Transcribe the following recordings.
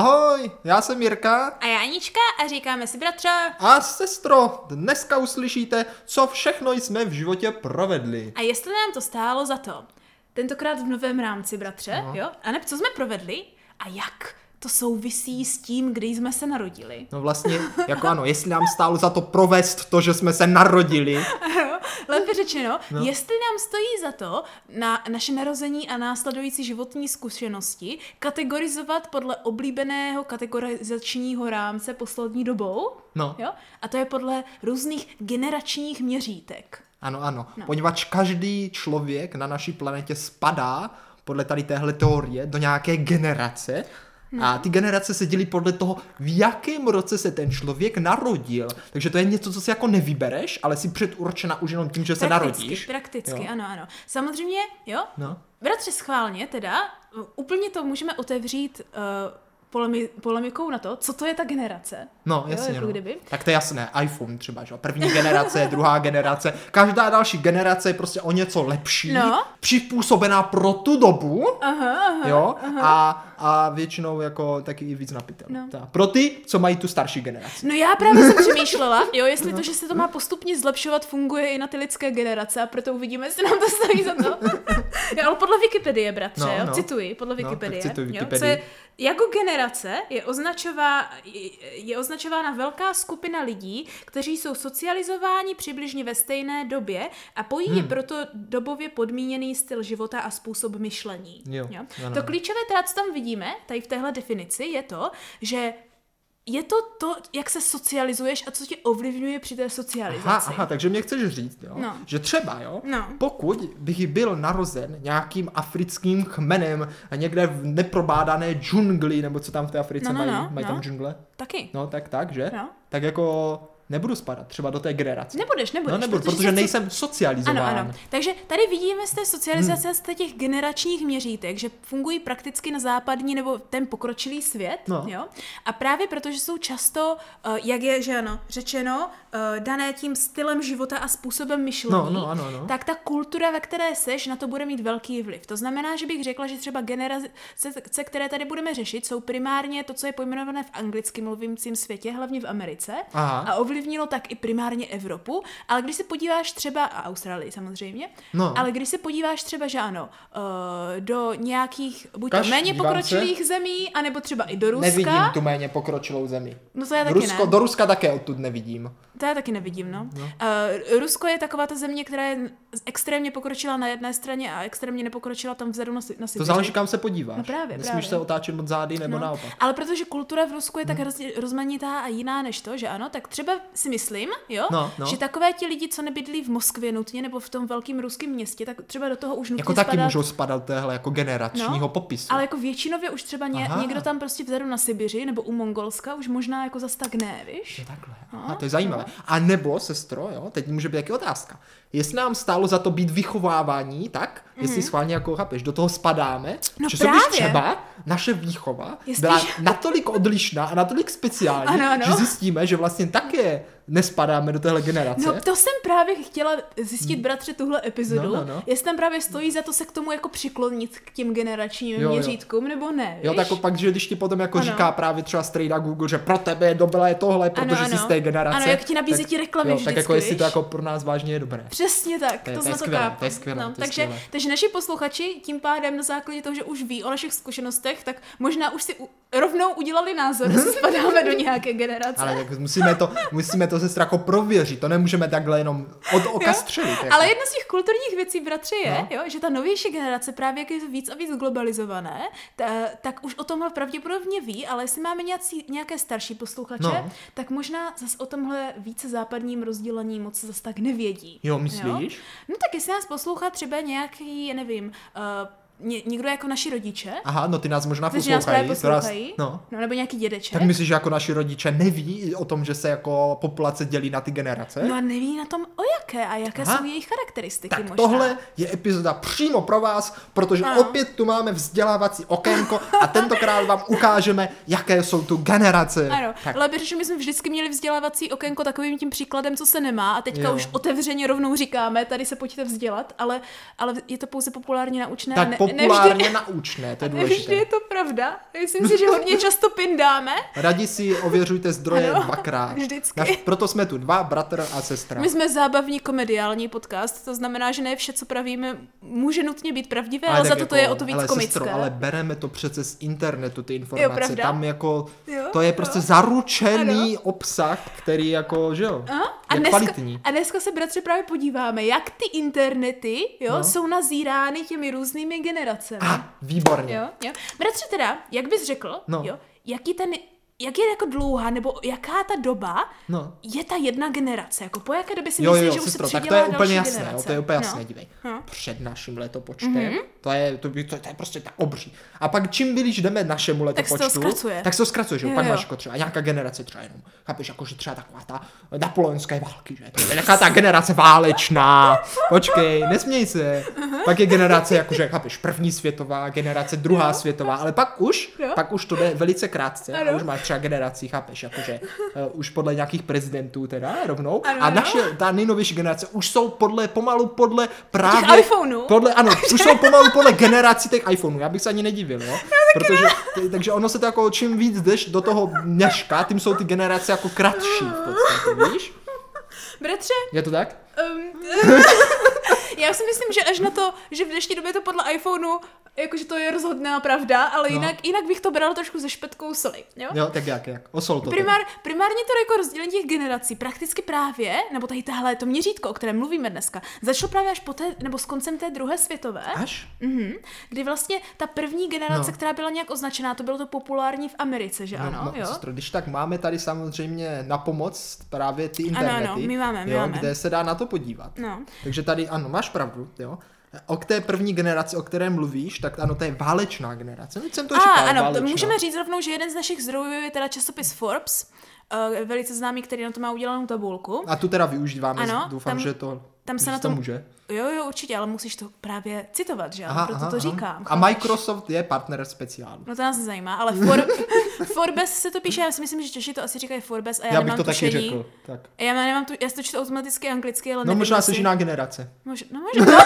Ahoj, já jsem Jirka A já Anička a říkáme si bratře. a sestro, dneska uslyšíte, co všechno jsme v životě provedli. A jestli nám to stálo za to, tentokrát v novém rámci, bratře, No. jo? A ne, co jsme provedli a jak to souvisí s tím, kdy jsme se narodili. No vlastně, jako ano, jestli nám stálo za to provést to, že jsme se narodili. Lépe řečeno, No. no. jestli nám stojí za to na naše narození a následující životní zkušenosti kategorizovat podle oblíbeného kategorizačního rámce poslední dobou, No, jo? A to je podle různých generačních měřítek. ano, ano, poněvadž každý člověk na naší planetě spadá podle tady téhle teorie do nějaké generace. A ty generace se dělí podle toho, v jakém roce se ten člověk narodil. Takže to je něco, co si jako nevybereš, ale si předurčena už jenom tím, že se Prakticky, narodíš. prakticky, Jo. ano, ano. Samozřejmě, jo, No. bratře schválně teda, úplně to můžeme otevřít uh, polemi- polemikou na to, co to je ta generace. No, Jo, jasně. jako no. kdyby. Tak to je jasné, iPhone třeba, že? jo? První generace, druhá generace. Každá další generace je prostě o něco lepší, No. přizpůsobená pro tu dobu, Aha, aha. jo? A, a většinou jako taky i víc napitel. No. Tak. Pro ty, co mají tu starší generaci. No já právě jsem přemýšlela, jo, jestli to, že se to má postupně zlepšovat, funguje i na ty lidské generace a proto uvidíme, jestli nám to stojí za to. jo, ale podle Wikipedie, bratře, No, jo, no. cituji, podle No, Wikipedie. cituj Jo, Wikipedii. co je, jako generace je, označová, je- označována velká skupina lidí, kteří jsou socializováni přibližně ve stejné době a pojí Hmm. je proto dobově podmíněný styl života a způsob myšlení. Jo, ano. To klíčové teda, co tam vidíme, tady v téhle definici, je to, že je to to, jak se socializuješ a co tě ovlivňuje při té socializaci. Aha, aha, takže mě chceš říct, jo? No. že třeba, jo, No. pokud bych byl narozen nějakým africkým kmenem a někde v neprobádané džungli, nebo co tam v té Africe No, no, mají, no, mají no. tam džungle? Taky. No, tak tak, že? No. Tak jako nebudu spadat třeba do té generace. Nebudeš, nebudeš. no nebudu, protože, se- nejsem socializován. Ano, ano. Takže tady vidíme z té socializace, z těch generačních měřítek, že fungují prakticky na západní nebo ten pokročilý svět. No. Jo? A právě protože jsou často, uh, jak je že ano, řečeno, uh, dané tím stylem života a způsobem myšlení, No, no, ano, ano. tak ta kultura, ve které seš, na to bude mít velký vliv. To znamená, že bych řekla, že třeba generace, které tady budeme řešit, jsou primárně to, co je pojmenované v anglicky mluvím světě, hlavně v Americe. Aha. A ovlivnilo tak i primárně Evropu, ale když se podíváš třeba, a Austrálii samozřejmě, No. ale když se podíváš třeba, že ano, uh, do nějakých buď Kaž, méně pokročilých zemí, anebo třeba i do Ruska. Nevidím tu méně pokročilou zemi. No to já taky Rusko, ne. do Ruska také odtud nevidím. To já taky nevidím, no. no. Uh, Rusko je taková ta země, která je extrémně pokročila na jedné straně a extrémně nepokročila tam vzadu na, na To Sibiři. záleží, kam se podíváš. No právě, Nesmíš právě. se otáčet od zády nebo No, naopak. Ale protože kultura v Rusku je Hmm. tak roz, rozmanitá a jiná než to, že ano, tak třeba si myslím, jo, No, no. že takové ti lidi, co nebydlí v Moskvě nutně nebo v tom velkém ruském městě, tak třeba do toho už nutně Jako taky spadá, můžou spadat téhle jako generačního No, popisu. Ale jako většinově už třeba ně, Aha. někdo tam prostě vzadu na Sibiři nebo u Mongolska už možná jako zas tak ne, víš? Jo, takhle. No, Aha, to je zajímavé. A nebo, sestro, jo, teď může být taky otázka. Jestli nám stálo za to být vychovávání, tak, jestli schválně jako chápeš, do toho spadáme. No že právě. třeba naše výchova Jestli- byla natolik odlišná a natolik speciální, Ano, ano. že zjistíme, že vlastně také nespadáme do téhle generace. No to jsem právě chtěla zjistit, bratře, tuhle epizodu, No, no, no. jestli tam právě stojí za to se k tomu jako přiklonit k těm generačním Jo, jo. měřítkům, nebo ne, Jo, víš? tak pak, že když ti potom jako Ano. říká právě třeba strejda Google, že pro tebe je dobré tohle, protože jsi z té generace. Ano, jak ti nabízí ti reklamy jo, vždycky, tak jako jestli víš? to jako pro nás vážně je dobré. Přesně tak, To to, to je skvělé, to je skvělé, no, to je takže, skvělé. takže naši posluchači tím pádem na základě toho, že už ví o našich zkušenostech, tak možná už si rovnou udělali názor, jestli spadáme do nějaké generace. Ale tak musíme to, musíme to sestra jako prověřit, to nemůžeme takhle jenom od oka střelit. Jako. Ale jedna z těch kulturních věcí, bratře, je, No. jo, že ta novější generace, právě jak je víc a víc globalizované, ta, tak už o tomhle pravděpodobně ví, ale jestli máme nějací, nějaké starší posluchače, No. tak možná zase o tomhle více západním rozdělení moc zase tak nevědí. Jo, myslíš? No tak jestli nás poslouchá třeba nějaký, nevím, uh, ně, někdo jako naši rodiče, Aha, no ty nás možná kteří nás právě poslouchají. nás- poslouchají, no. no, nebo nějaký dědeček. Tak myslíš, že jako naši rodiče neví o tom, že se jako populace dělí na ty generace? No a neví na tom o jaké a jaké Aha. jsou jejich charakteristiky tak možná. tohle je epizoda přímo pro vás, protože Ano. opět tu máme vzdělávací okénko a tentokrát vám ukážeme, jaké jsou tu generace. Ano, Tak, ale protože my jsme vždycky měli vzdělávací okénko takovým tím příkladem, co se nemá a teďka Jo. už otevřeně rovnou říkáme, tady se pojďte vzdělat, ale, ale je to pouze populárně naučné. tak ne, populárně naučné, to je Nevždy důležité. je to pravda. Myslím si, že hodně často pindáme. Radí si ověřujte zdroje Ano, dvakrát. vždycky. Naš, proto jsme tu dva, bratr a sestra. My jsme zábavní komediální podcast, to znamená, že ne vše, co pravíme, může nutně být pravdivé, ale, tak za to to je o to víc ale komické. Sestro, ale bereme to přece z internetu, ty informace. pravda. Tam jako, Jo, to je jo. prostě zaručený obsah, který jako, že jo, Aha, a je dneska, kvalitní. a dneska se, bratře, právě podíváme, jak ty internety jo, no. jsou nazírány těmi různými generacemi. A, výborně. Jo, jo. Bratře teda, jak bys řekl, No. jo, jaký ten, jak je jako dlouhá, nebo jaká ta doba No. je ta jedna generace, jako po jaké době si Jo, myslíš, jo, že už se tak to je úplně další jasné, jo, generace? to je úplně No. jasné, dívej. No. Před naším letopočtem, mm-hmm. to, je, to, to, to, je prostě tak obří. A pak čím blíž jdeme našemu se to letopočtu, zkracuje. tak se to zkracuje, že jo, Jo, pak jo. máš jako třeba nějaká generace třeba jenom, chápeš, jako že třeba taková ta napoleonské války, že to je taková ta generace válečná, počkej, nesměj se. Pak je generace, jakože, chápeš, první světová, generace druhá světová, ale pak už, Jo. pak už to jde velice krátce a už máš třeba generaci, chápeš, jakože uh, už podle nějakých prezidentů teda rovnou Ano, a naše, ta nejnovější generace už jsou podle, pomalu podle právě... iPhoneů. Podle, ano, už jsou pomalu podle generací těch iPhoneů, já bych se ani nedivil, jo. Protože, t- takže ono se to jako, čím víc jdeš do toho dneška, tím jsou ty generace jako kratší v podstatě, víš? Bratře, Je to tak? um, já si myslím, že až na to, že v dnešní době to podle iPhoneu, jakože to je rozhodná pravda, ale No. jinak, jinak bych to bral trošku ze špetkou soli, jo? Jo, tak jak, jak? Osol to. Primár, primárně to jako rozdělení těch generací prakticky právě, nebo tady tahle to měřítko, o kterém mluvíme dneska, začalo právě až po té, nebo s koncem té druhé světové, Až? mhm, kdy vlastně ta první generace, No. která byla nějak označená, to bylo to populární v Americe, že ano, no, jo? sestro, když tak máme tady samozřejmě na pomoc právě ty internety, ano, my máme, my jo, máme. kde se dá na to podívat. No. Takže tady, ano, máš pravdu, jo. O té první generaci, o které mluvíš, tak ano, to je válečná generace. Teď jsem to A říkal, ano, to válečná. můžeme říct rovnou, že jeden z našich zdrojů je teda časopis Forbes, uh, velice známý, který na to má udělanou tabulku. A tu teda využíváme, Ano, doufám, tam- že to, tam se na to tom- může. Jo, jo, určitě, ale musíš to právě citovat, že ano, proto to říkám. A chápeš? Microsoft je partner speciálu. No to nás nezajímá, ale For, Forbes se to píše, já si myslím, že Češi to asi říkají Forbes a já, Já, bych nemám to taky tušení. řekl. Tak. Já nemám tu, já si to čtu automaticky anglicky, ale No možná jsi jiná generace. Mož, no možná, to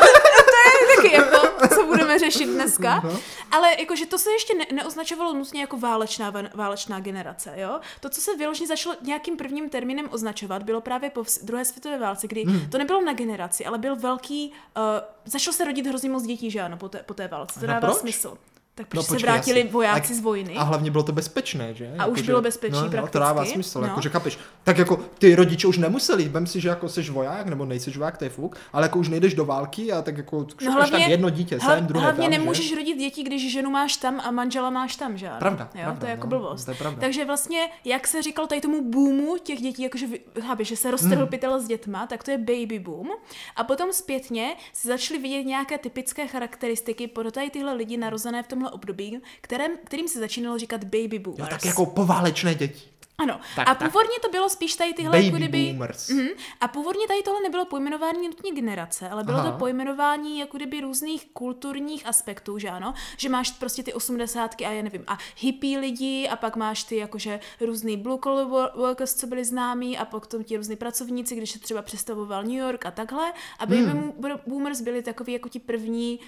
je taky jako, co budeme řešit dneska. No. Ale jakože to se ještě ne, neoznačovalo nutně jako válečná, válečná generace, jo? To, co se vyloženě začalo nějakým prvním termínem označovat, bylo právě po druhé světové válce, kdy Hmm. to nebylo na generaci, ale byl velký, uh, začalo se rodit hrozně moc dětí, že ano, po té, po té válce. To dává smysl. Tak No protože se počkej, vrátili jasně. vojáci A- z vojny. A hlavně bylo to bezpečné, že? A už Jakože- bylo bezpečí no, no, to prakticky, dává smysl, no. jakože chápeš. Tak jako ty rodiče už nemuseli, vem si, že jako jsi voják, nebo nejsi voják, to je fuk, ale jako už nejdeš do války a tak jako No no, tak jedno dítě hla- sem, druhé hlavně tam, nemůžeš že? rodit děti, když ženu máš tam a manžela máš tam, že? Pravda, jo, pravda, to je jako no, blbost. to je pravda. Takže vlastně, jak se říkal tady tomu boomu těch dětí, jakože chápeš, že se roztrhl Hmm. pytel s dětma, tak to je baby boom. A potom zpětně se začaly vidět nějaké typické charakteristiky pro tady tyhle lidi narozené v tomhle období, kterém, kterým se začínalo říkat baby Jo, boomers. tak jako poválečné děti. Ano. Tak, a tak. původně to bylo spíš tady tyhle Baby jako kdyby... boomers. Mhm. A původně tady tohle nebylo pojmenování nutně generace, ale bylo Aha. to pojmenování jako kdyby různých kulturních aspektů, že ano? Že máš prostě ty osmdesátky a já nevím, a hippie lidi a pak máš ty jakože různý blue collar wo- workers, co byli známí a potom ti různí pracovníci, když se třeba přestavoval New York a takhle. A baby Hmm. boom- boomers byli takový jako ti první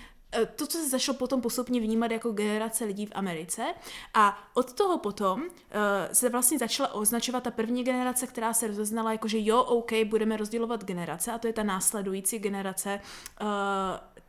to, co se začalo potom postupně vnímat jako generace lidí v Americe. A od toho potom uh, se vlastně začala označovat ta první generace, která se rozeznala jako, že jo, OK, budeme rozdělovat generace a to je ta následující generace uh,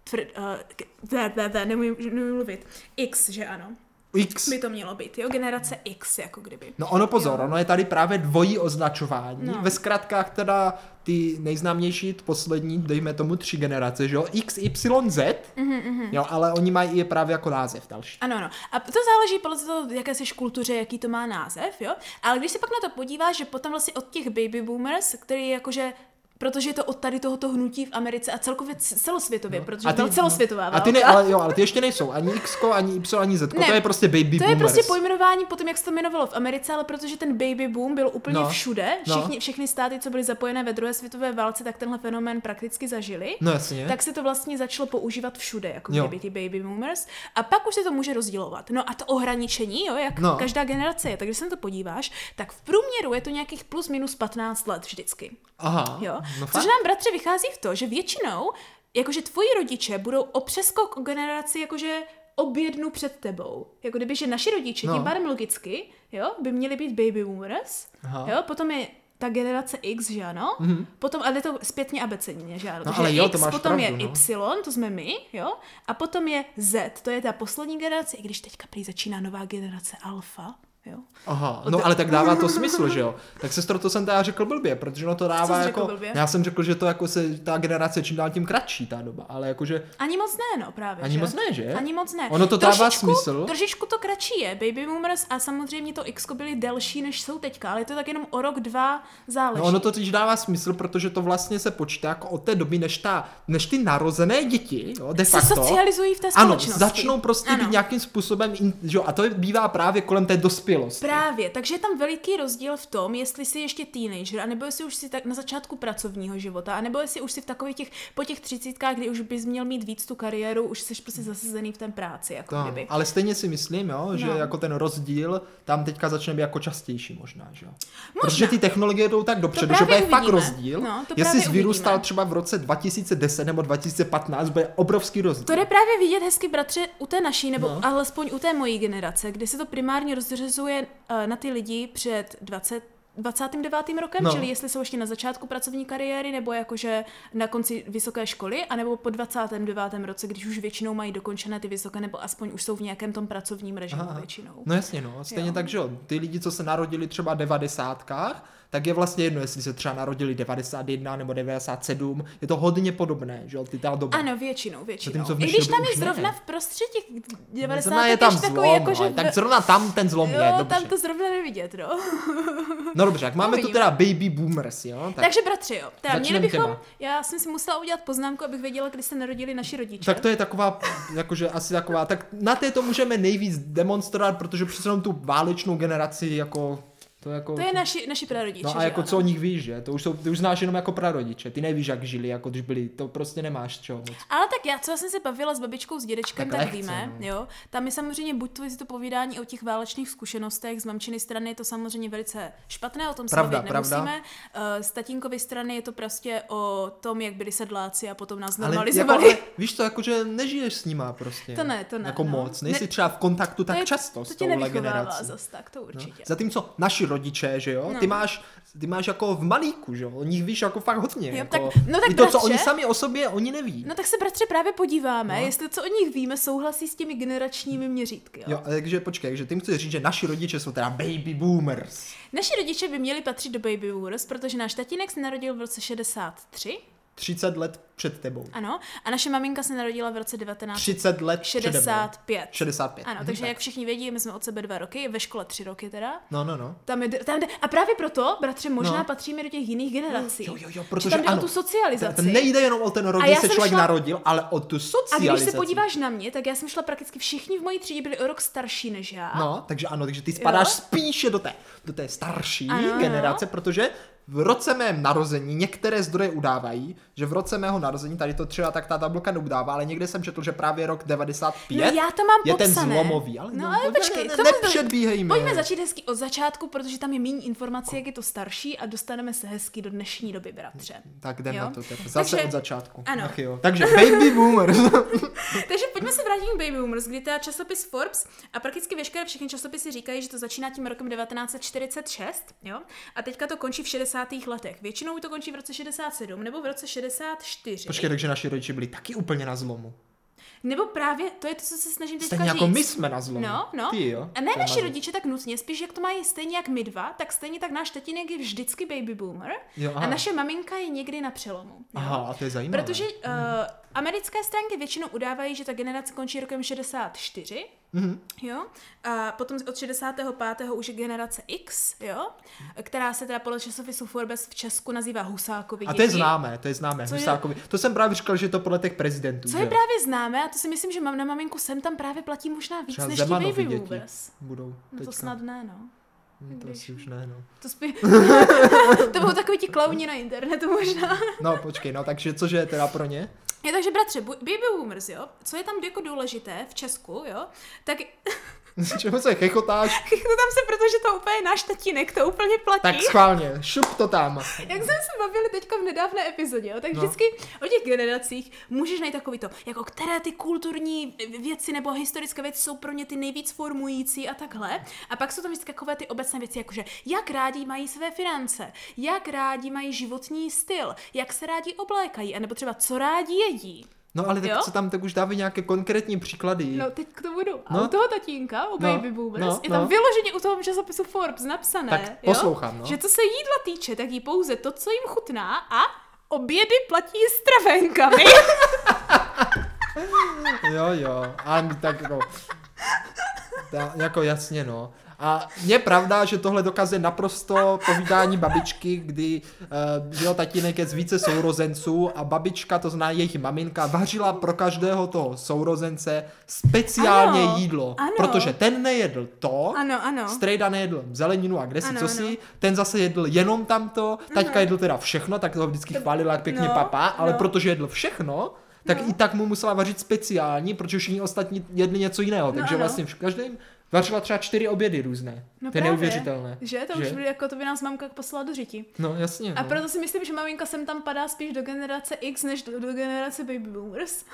tvr, uh, ne, ne, ne, nemůžu, nemůžu mluvit. X, že ano. X. By to mělo být, jo, generace X, jako kdyby. No ono pozor, ono je tady právě dvojí označování. No. Ve zkratkách teda ty nejznámější, poslední, dejme tomu tři generace, že jo? X, Y, Z, Mhm, jo, ale oni mají je právě jako název další. Ano, ano. A to záleží podle toho, jaké jsi kultuře, jaký to má název, jo. Ale když se pak na to podíváš, že potom vlastně od těch baby boomers, který jakože protože je to od tady tohoto hnutí v Americe a celkově celosvětově, no. protože byla celosvětová a ty ne, válka. ale, jo, ale ty ještě nejsou ani X, ani Y, ani Z, Ne, to je prostě baby To je boomers. prostě pojmenování potom, jak se to jmenovalo v Americe, ale protože ten baby boom byl úplně No, všude, no. všichni, všechny státy, co byly zapojené ve druhé světové válce, tak tenhle fenomén prakticky zažili. No jasně. tak se to vlastně začalo používat všude, jako Jo. kdyby ty baby boomers. A pak už se to může rozdělovat. No a to ohraničení, jo, jak No. každá generace je, tak když se na to podíváš, tak v průměru je to nějakých plus minus 15 let vždycky. Aha, Jo? No Což nám, bratře, vychází v to, že většinou jakože tvoji rodiče budou o přeskok o generaci jakože o bědnu před tebou. Jako kdyby, že naši rodiče, No. tím pádem logicky, jo, by měli být baby boomers, Aha. jo, potom je ta generace X, že ano, Mhm. potom, ale je to zpětně abecedně, že ano, No, ale jo, X, to máš potom je pravdu, no. Y, to jsme my, jo, a potom je Z, to je ta poslední generace, i když teďka prý začíná nová generace Alfa, jo. Aha, no ale tak dává to smysl, že jo? Tak sestro, to jsem teda řekl blbě, protože no to dává jsi řekl jako... blbě? Já jsem řekl, že to jako se ta generace čím dál tím kratší ta doba, ale jakože Ani moc ne, no právě, ani že? moc ne, že? Ani moc ne. Ono to dává smysl. Trošičku to kratší je. Baby boomers a samozřejmě to X byly delší, než jsou teďka, ale je to tak jenom o rok, dva záleží. No ono to totiž dává smysl, protože to vlastně se počítá jako od té doby, než, ta, než ty narozené děti, jo, de se facto, socializují v té ano, společnosti. začnou prostě Ano. být nějakým způsobem, že jo, a to bývá právě kolem té dospělosti. Právě, takže je tam veliký rozdíl v tom, jestli jsi ještě teenager, anebo jestli už jsi tak na začátku pracovního života, anebo jestli už jsi v takových těch, po těch třicítkách, kdy už bys měl mít víc tu kariéru, už jsi prostě zasazený v té práci, jako To, kdyby. ale stejně si myslím, jo, že No. jako ten rozdíl tam teďka začne být jako častější možná, že jo. Protože ty technologie jdou tak dopředu, že bude fakt uvidíme. rozdíl. No, to Jestli jsi vyrůstal třeba v roce 2010 nebo 2015, bude obrovský rozdíl. To jde právě vidět hezky, bratře, u té naší, nebo No. no. alespoň u té mojí generace, kdy se to primárně rozřezuje uh, na ty lidi před 20 29. rokem, no. čili jestli jsou ještě na začátku pracovní kariéry, nebo jakože na konci vysoké školy, anebo po 29. roce, když už většinou mají dokončené ty vysoké, nebo aspoň už jsou v nějakém tom pracovním režimu Aha. většinou. No jasně, no. Stejně Jo. tak, že jo. Ty lidi, co se narodili třeba v devadesátkách, tak je vlastně jedno, jestli se třeba narodili 91 nebo 97. Je to hodně podobné, že jo, ty ta doba. Ano, většinou, většinou. Zatímco v I když tam je už ne. zrovna v prostředí těch 90. Zrovna je tam takový, zlom, jako, že tak zrovna tam ten zlom je, Jo, dobře. tam to zrovna nevidět, no. No dobře, jak máme tu Uvidíme. teda baby boomers, jo? Tak, Takže bratři, jo. Teda měli bychom, těma. já jsem si musela udělat poznámku, abych věděla, kdy se narodili naši rodiče. tak to je taková, jakože asi taková, tak na té to můžeme nejvíc demonstrovat, protože přece jenom tu válečnou generaci jako, to jako... to je naši, naši prarodiče, No a že jako ano? co o nich víš, že? To už, jsou, ty už znáš jenom jako prarodiče. Ty nevíš, jak žili, jako když byli. To prostě nemáš čeho moc. Ale tak já, co já jsem se bavila s babičkou, s dědečkem, Tak tak, lehce, víme, no. jo. Tam je samozřejmě buď to, to povídání o těch válečných zkušenostech, z mamčiny strany je to samozřejmě velice špatné, o tom se Pravda, bavit pravda. nemusíme. Uh, z tatínkovy strany je to prostě o tom, jak byli sedláci a potom nás Ale, jako, normalizovali. ale víš to, jakože nežiješ s nima prostě. To ne, to ne, Jako no. moc. Nejsi Ne- třeba v kontaktu tak to je, často to s touhle nevychovává generací. zas tak, to No. určitě. Zatímco naši rodiče, že jo, No. ty máš, ty máš jako v malíku, že jo, o nich víš jako fakt hodně. Jo, jako, tak- no tak to, co bratře- oni sami o sobě, oni neví. No tak se bratře právě podíváme, No. jestli co o nich víme, souhlasí s těmi generačními měřítky. Jo? Jo, takže počkej, že ty chceš říct, že naši rodiče jsou teda baby boomers. Naši rodiče by měli patřit do baby boomers, protože náš tatínek se narodil v roce 63, 30 let před tebou. ano, a naše maminka se narodila v roce 30 let přede mnou. 1965. 65. Ano, Mhm, takže tak. jak všichni vědí, my jsme od sebe dva roky, ve škole tři roky teda. No, no, no. Tam je, tam jde, a právě proto, bratře, možná No. patříme do těch jiných generací. Jo, jo, jo, Že protože tam jde ano. o tu socializaci. To nejde jenom o ten rok, A kdy se člověk šla- narodil, ale o tu a socializaci. když se podíváš na mě, tak já jsem šla prakticky všichni v mojí třídě byli o rok starší než já. No, takže ano, takže ty spadáš Jo? spíše do té, do té starší Ano, ano. generace, protože v roce mém narození některé zdroje udávají, že v roce mého narození, tady to třeba tak ta tabulka neudává, ale někde jsem četl, že právě rok 95 No já to mám je ten popsané. zlomový. Ale No ale počkej, ne, ne, nepředbíhejme. Pojďme začít hezky od začátku, protože tam je méně informací, jak je to starší a dostaneme se hezky do dnešní doby, bratře. Tak jdem Jo? na to. teda. Zase Takže- od začátku. ano. Ach jo. Takže baby boomers. Takže pojďme se vrátit k Baby Boomers, kdy teda časopis Forbes a prakticky veškeré všechny časopisy říkají, že to začíná tím rokem 1946, jo? A teďka to končí v 60. letech. Většinou to končí v roce 67 nebo v roce 64. Počkej, takže naši rodiče byli taky úplně na zlomu. Nebo právě, to je to, co se snažím teďka Stejně říct. jako my jsme na zlomu. No, no. Ty jo. A ne naši Pohledně. rodiče tak nutně, spíš jak to mají stejně jak my dva, tak stejně tak náš tatínek je vždycky baby boomer Jo, aha. a naše maminka je někdy na přelomu. Jo? Aha, a to je zajímavé. Protože uh, americké stránky většinou udávají, že ta generace končí rokem 64, Mhm. jo, a potom od 65. už je generace X, jo, která se teda podle časopisu Forbes v Česku nazývá Husákovi A to je známé, to je známé. Co je- Husákovi. To jsem právě říkal, že je to podle těch prezidentů. Co že? je právě známé, a to si myslím, že mám na maminku sem tam právě platí možná víc Třeba než ti Zemanovi baby děti boomers. budou No to snad ne, no. Hm, To když- asi už ne, no. To spí... to budou takový ti klauni na internetu možná. No, počkej, no, takže cože je teda pro ně? Je, takže bratře, baby boomers, jo, co je tam jako důležité v Česku, jo, tak Čemu se chechotáš? Chechotám se, protože to úplně náš tatínek, to úplně platí. Tak schválně, šup to tam. Jak jsme se bavili teďka v nedávné epizodě, jo, tak No. vždycky o těch generacích můžeš najít takový to, jako které ty kulturní věci nebo historické věci jsou pro ně ty nejvíc formující a takhle. A pak jsou tam vždycky takové ty obecné věci, jakože jak rádi mají své finance, jak rádi mají životní styl, jak se rádi oblékají, anebo třeba co rádi jedí. No ale tak Jo? co tam, tak už dávají nějaké konkrétní příklady. No, teď k tomu jdu. A No. u toho tatínka, u No, Baby Boomers, no, je tam no. vyloženě u toho časopisu Forbes napsané, Tak jo? poslouchám, no. že co se jídla týče, tak jí pouze to, co jim chutná a obědy platí s travenkami. Jo, jo, a tak jako, ta, jako jasně no. A je pravda, že tohle dokazuje naprosto povídání babičky, kdy uh, že jo, tatínek je z více sourozenců a babička, to zná jejich maminka, vařila pro každého toho sourozence speciálně Ano, jídlo. ano. Protože ten nejedl to, ano, ano. Strejda nejedl zeleninu a kde si co si, ten zase jedl jenom tamto, taťka jedl teda všechno, tak to vždycky chválila jak pěkně no, papa, ale no. protože jedl všechno, tak No. i tak mu musela vařit speciální, protože všichni ostatní jedli něco jiného, takže ano. vlastně v každém vařila třeba čtyři obědy různé. No to je neuvěřitelné. Že? To už by, jako to by nás mamka poslala do řiti. No jasně. A no. proto si myslím, že maminka sem tam padá spíš do generace X, než do, do generace Baby Boomers.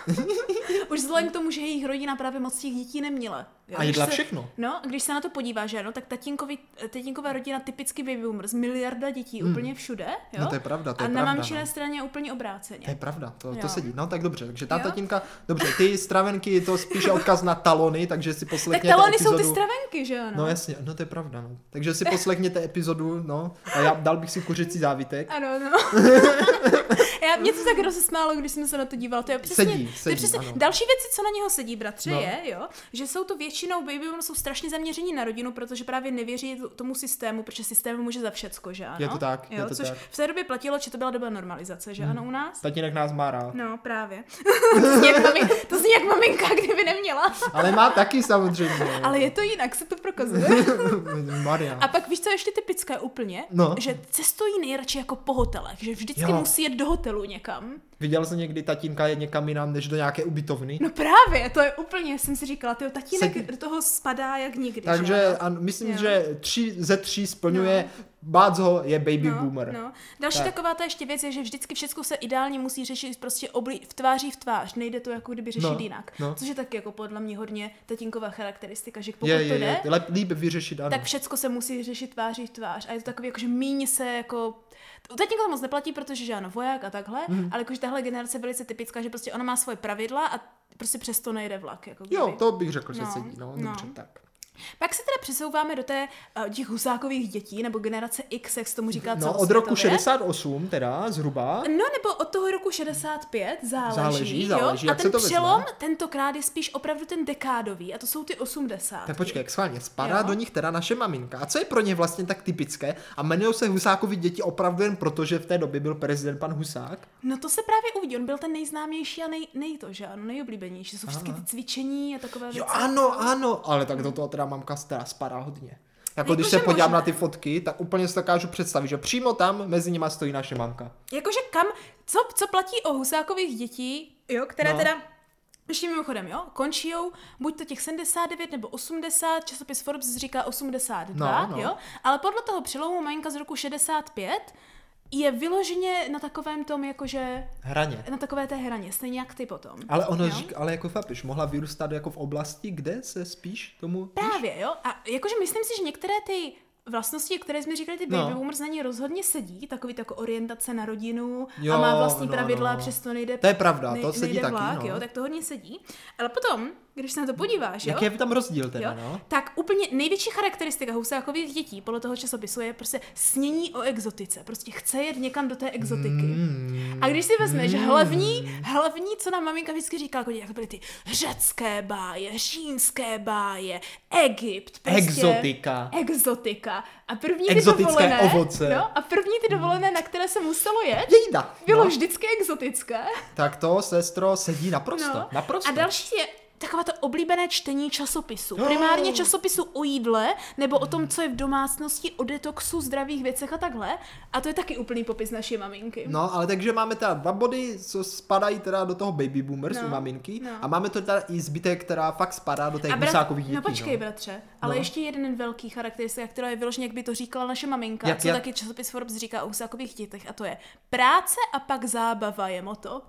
už vzhledem k tomu, že jejich rodina právě moc těch dětí neměla. Jo, A jedla se- všechno. No, a když se na to podíváš, že ano, tak tatínkovi, tatínková rodina typicky Baby Boomers, miliarda dětí úplně všude, jo? Hmm. No to je pravda, to a je na pravda, mamčiné no. straně úplně obráceně. To je pravda, to, to Jo. sedí. No tak dobře, takže ta Jo. tatínka, dobře, ty stravenky, to spíš je odkaz na talony, takže si tak poslechněte talony jsou epizodu. ty stravenky, že ano? No jasně, no to je pravda, no. Takže si poslechněte epizodu, no, a já dal bych si kuřecí závitek. Ano, no. Já, mě to tak rozesmálo, když jsem se na to dívala. To je přesně, Sedí, to je sedí, přesně ano. další věci, co na něho sedí, bratře, No. je, jo, že jsou to většinou baby boomers jsou strašně zaměření na rodinu, protože právě nevěří tomu systému, protože systém může za všecko, že ano? Je to tak, jo, je to což tak. Hmm. v té době platilo, že to byla doba normalizace, že ano, u nás? Tatínek nás má rád. No, právě. to, zní jak mami, to zní jak maminka, kdyby neměla. Ale má taky samozřejmě. Ale je to jinak, se to prokazuje. Maria. A pak víš, co je ještě typické úplně? No. Že cestují nejradši jako po hotelech, že vždycky Jo. musí jet do hotelu někam. Viděl jsi někdy tatínka je někam jinam, než do nějaké ubytovny? No právě, to je úplně, jsem si říkala, ty tatínek Sedí. do toho spadá jak nikdy. Takže že? a myslím, Jo. že tři ze tří splňuje, bác ho je baby boomer. No. Další Tak. tak. taková ta ještě věc je, že vždycky všechno se ideálně musí řešit prostě obli- v tváří v tvář. Nejde to jako kdyby řešit No, jinak. no. Což je taky jako podle mě hodně tatínková charakteristika, že pokud Je, to je, jde, je, lep, líp vyřešit, ano. tak všecko se musí řešit tváří v tvář. A je to takový, jako, že míň se jako... U tatínka to moc neplatí, protože že ano, voják a takhle, mm. ale jakože tahle generace je velice typická, že prostě ona má svoje pravidla a prostě přesto nejde vlak. Jako Jo, to bych řekl, že No, sedí, no, no. dobře, tak. Pak se teda přesouváme do té uh, těch husákových dětí, nebo generace X, jak se tomu říká No, od roku celosvětově. 68 teda, zhruba. No, nebo od toho roku 65, záleží. Záleží, jo? záleží, a jak ten se to vezme. přelom tentokrát je spíš opravdu ten dekádový, a to jsou ty 80. Tak počkej, jak schválně, spadá Jo. do nich teda naše maminka. A co je pro ně vlastně tak typické? A jmenují se Husákovi děti opravdu jen proto, že v té době byl prezident pan Husák? No to se právě uvidí, on byl ten nejznámější a nej, nej to, že ano, nejoblíbenější. Jsou všechny ty cvičení a takové Jo, věci. ano, ano, ale tak do toho teda mamka teda spadá hodně. Jako když se podívám možná. na ty fotky, tak úplně si dokážu představit, že přímo tam mezi nimi stojí naše mamka. Jakože kam, co, co platí o husákových dětí, jo, které No. no. teda ještě mimochodem, jo, končí buď to těch 79 nebo 80, časopis Forbes říká 82, No, no. jo, ale podle toho přelomu maminka z roku 65 je vyloženě na takovém tom, jakože Hraně. na takové té hraně, stejně jak ty potom. Ale ono jo? říká, ale jako chápeš, mohla vyrůstat jako v oblasti, kde se spíš tomu... víš? Právě, jo. A jakože myslím si, že některé ty vlastnosti, které jsme říkali, ty No. baby boomers na ní rozhodně sedí, takový jako orientace na rodinu Jo, a má vlastní no, pravidla, no. přesto nejde To je pravda, nej, to sedí taky, vlak, no. jo, tak to hodně sedí. Ale potom, když se na to podíváš, jo, Jaký je tam rozdíl teda, jo, no? tak úplně největší charakteristika husákových dětí podle toho časopisu je prostě snění o exotice. Prostě chce jet někam do té exotiky. Mm, A když si vezmeš hlavní, hlavní, co nám maminka vždycky říkala, jako jak byly ty řecké báje, římské báje, Egypt, prostě Exotika. Exotika. A první ty Exotické dovolené, ovoce. No, a první ty dovolené, na které se muselo jet, Jejda. bylo no. vždycky exotické. Tak to, sestro, sedí naprosto. No. Naprosto. A další je taková to oblíbené čtení časopisu. Primárně časopisu o jídle, nebo o tom, co je v domácnosti, o detoxu, zdravých věcech a takhle. A to je taky úplný popis naší maminky. No, ale takže máme teda dva body, co spadají teda do toho baby boomers No, u maminky. no. A máme to teda i zbytek, která fakt spadá do těch A brat- husákových dětí. no počkej, no. bratře, ale No. ještě jeden velký charakteristika, která je vyloženě, jak by to říkala naše maminka, Jak- co jak- taky časopis Forbes říká o husákových dětech, a to je práce a pak zábava je moto.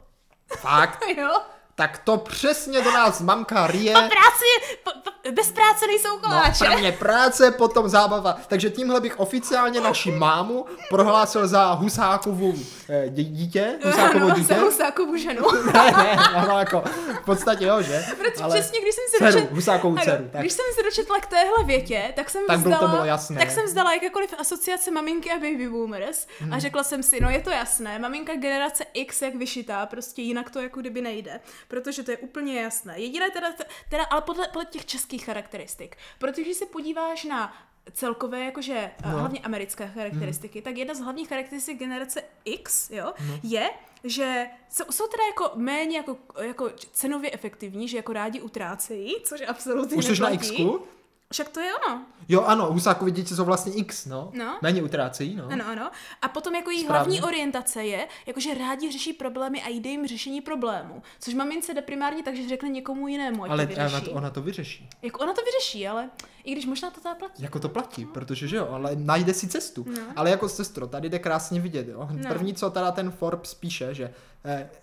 Fakt? jo? Tak to přesně do nás mamka rije. Práce je, po, po, bez práce nejsou No, koláče. prvně práce, potom zábava. Takže tímhle bych oficiálně naši mámu prohlásil za Husákovou eh, dítě. Husákovo ano, dítě. za husákovou ženu. ne, ne, jako v podstatě jo, že? Protože přesně, když jsem si dceru, dočetla, Husákovou ano, dceru. Tak. když jsem se dočetla k téhle větě, tak jsem Tak bylo to vzdala, bylo jasné. tak jsem vzdala jakákoliv asociace maminky a baby boomers Hmm. a řekla jsem si, no je to jasné, maminka generace X jak vyšitá, prostě jinak to jako kdyby nejde, protože to je úplně jasné. Jediné teda, teda ale podle, podle těch českých charakteristik, protože když se podíváš na celkové, jakože no. hlavně americké charakteristiky, Hmm. tak jedna z hlavních charakteristik generace X, jo, no. je, že jsou, jsou teda jako méně jako, jako cenově efektivní, že jako rádi utrácejí, což absolutně Už jsi na neplatí. X-ku? Však to je ono. Jo, ano, Husákovi děti jsou vlastně X, no. No. Méně utrácejí, no. Ano, ano. A potom jako její hlavní orientace je, jakože rádi řeší problémy a jde jim řešení problémů. Což mamince jde primárně tak, že řekne někomu jinému, Ale to ona vyřeší. to, ona to vyřeší. Jako ona to vyřeší, ale i když možná to teda platí. Jako to platí, protože že jo, ale najde si cestu. No. Ale jako sestro, tady jde krásně vidět, jo. No. První, co teda ten Forbes píše, že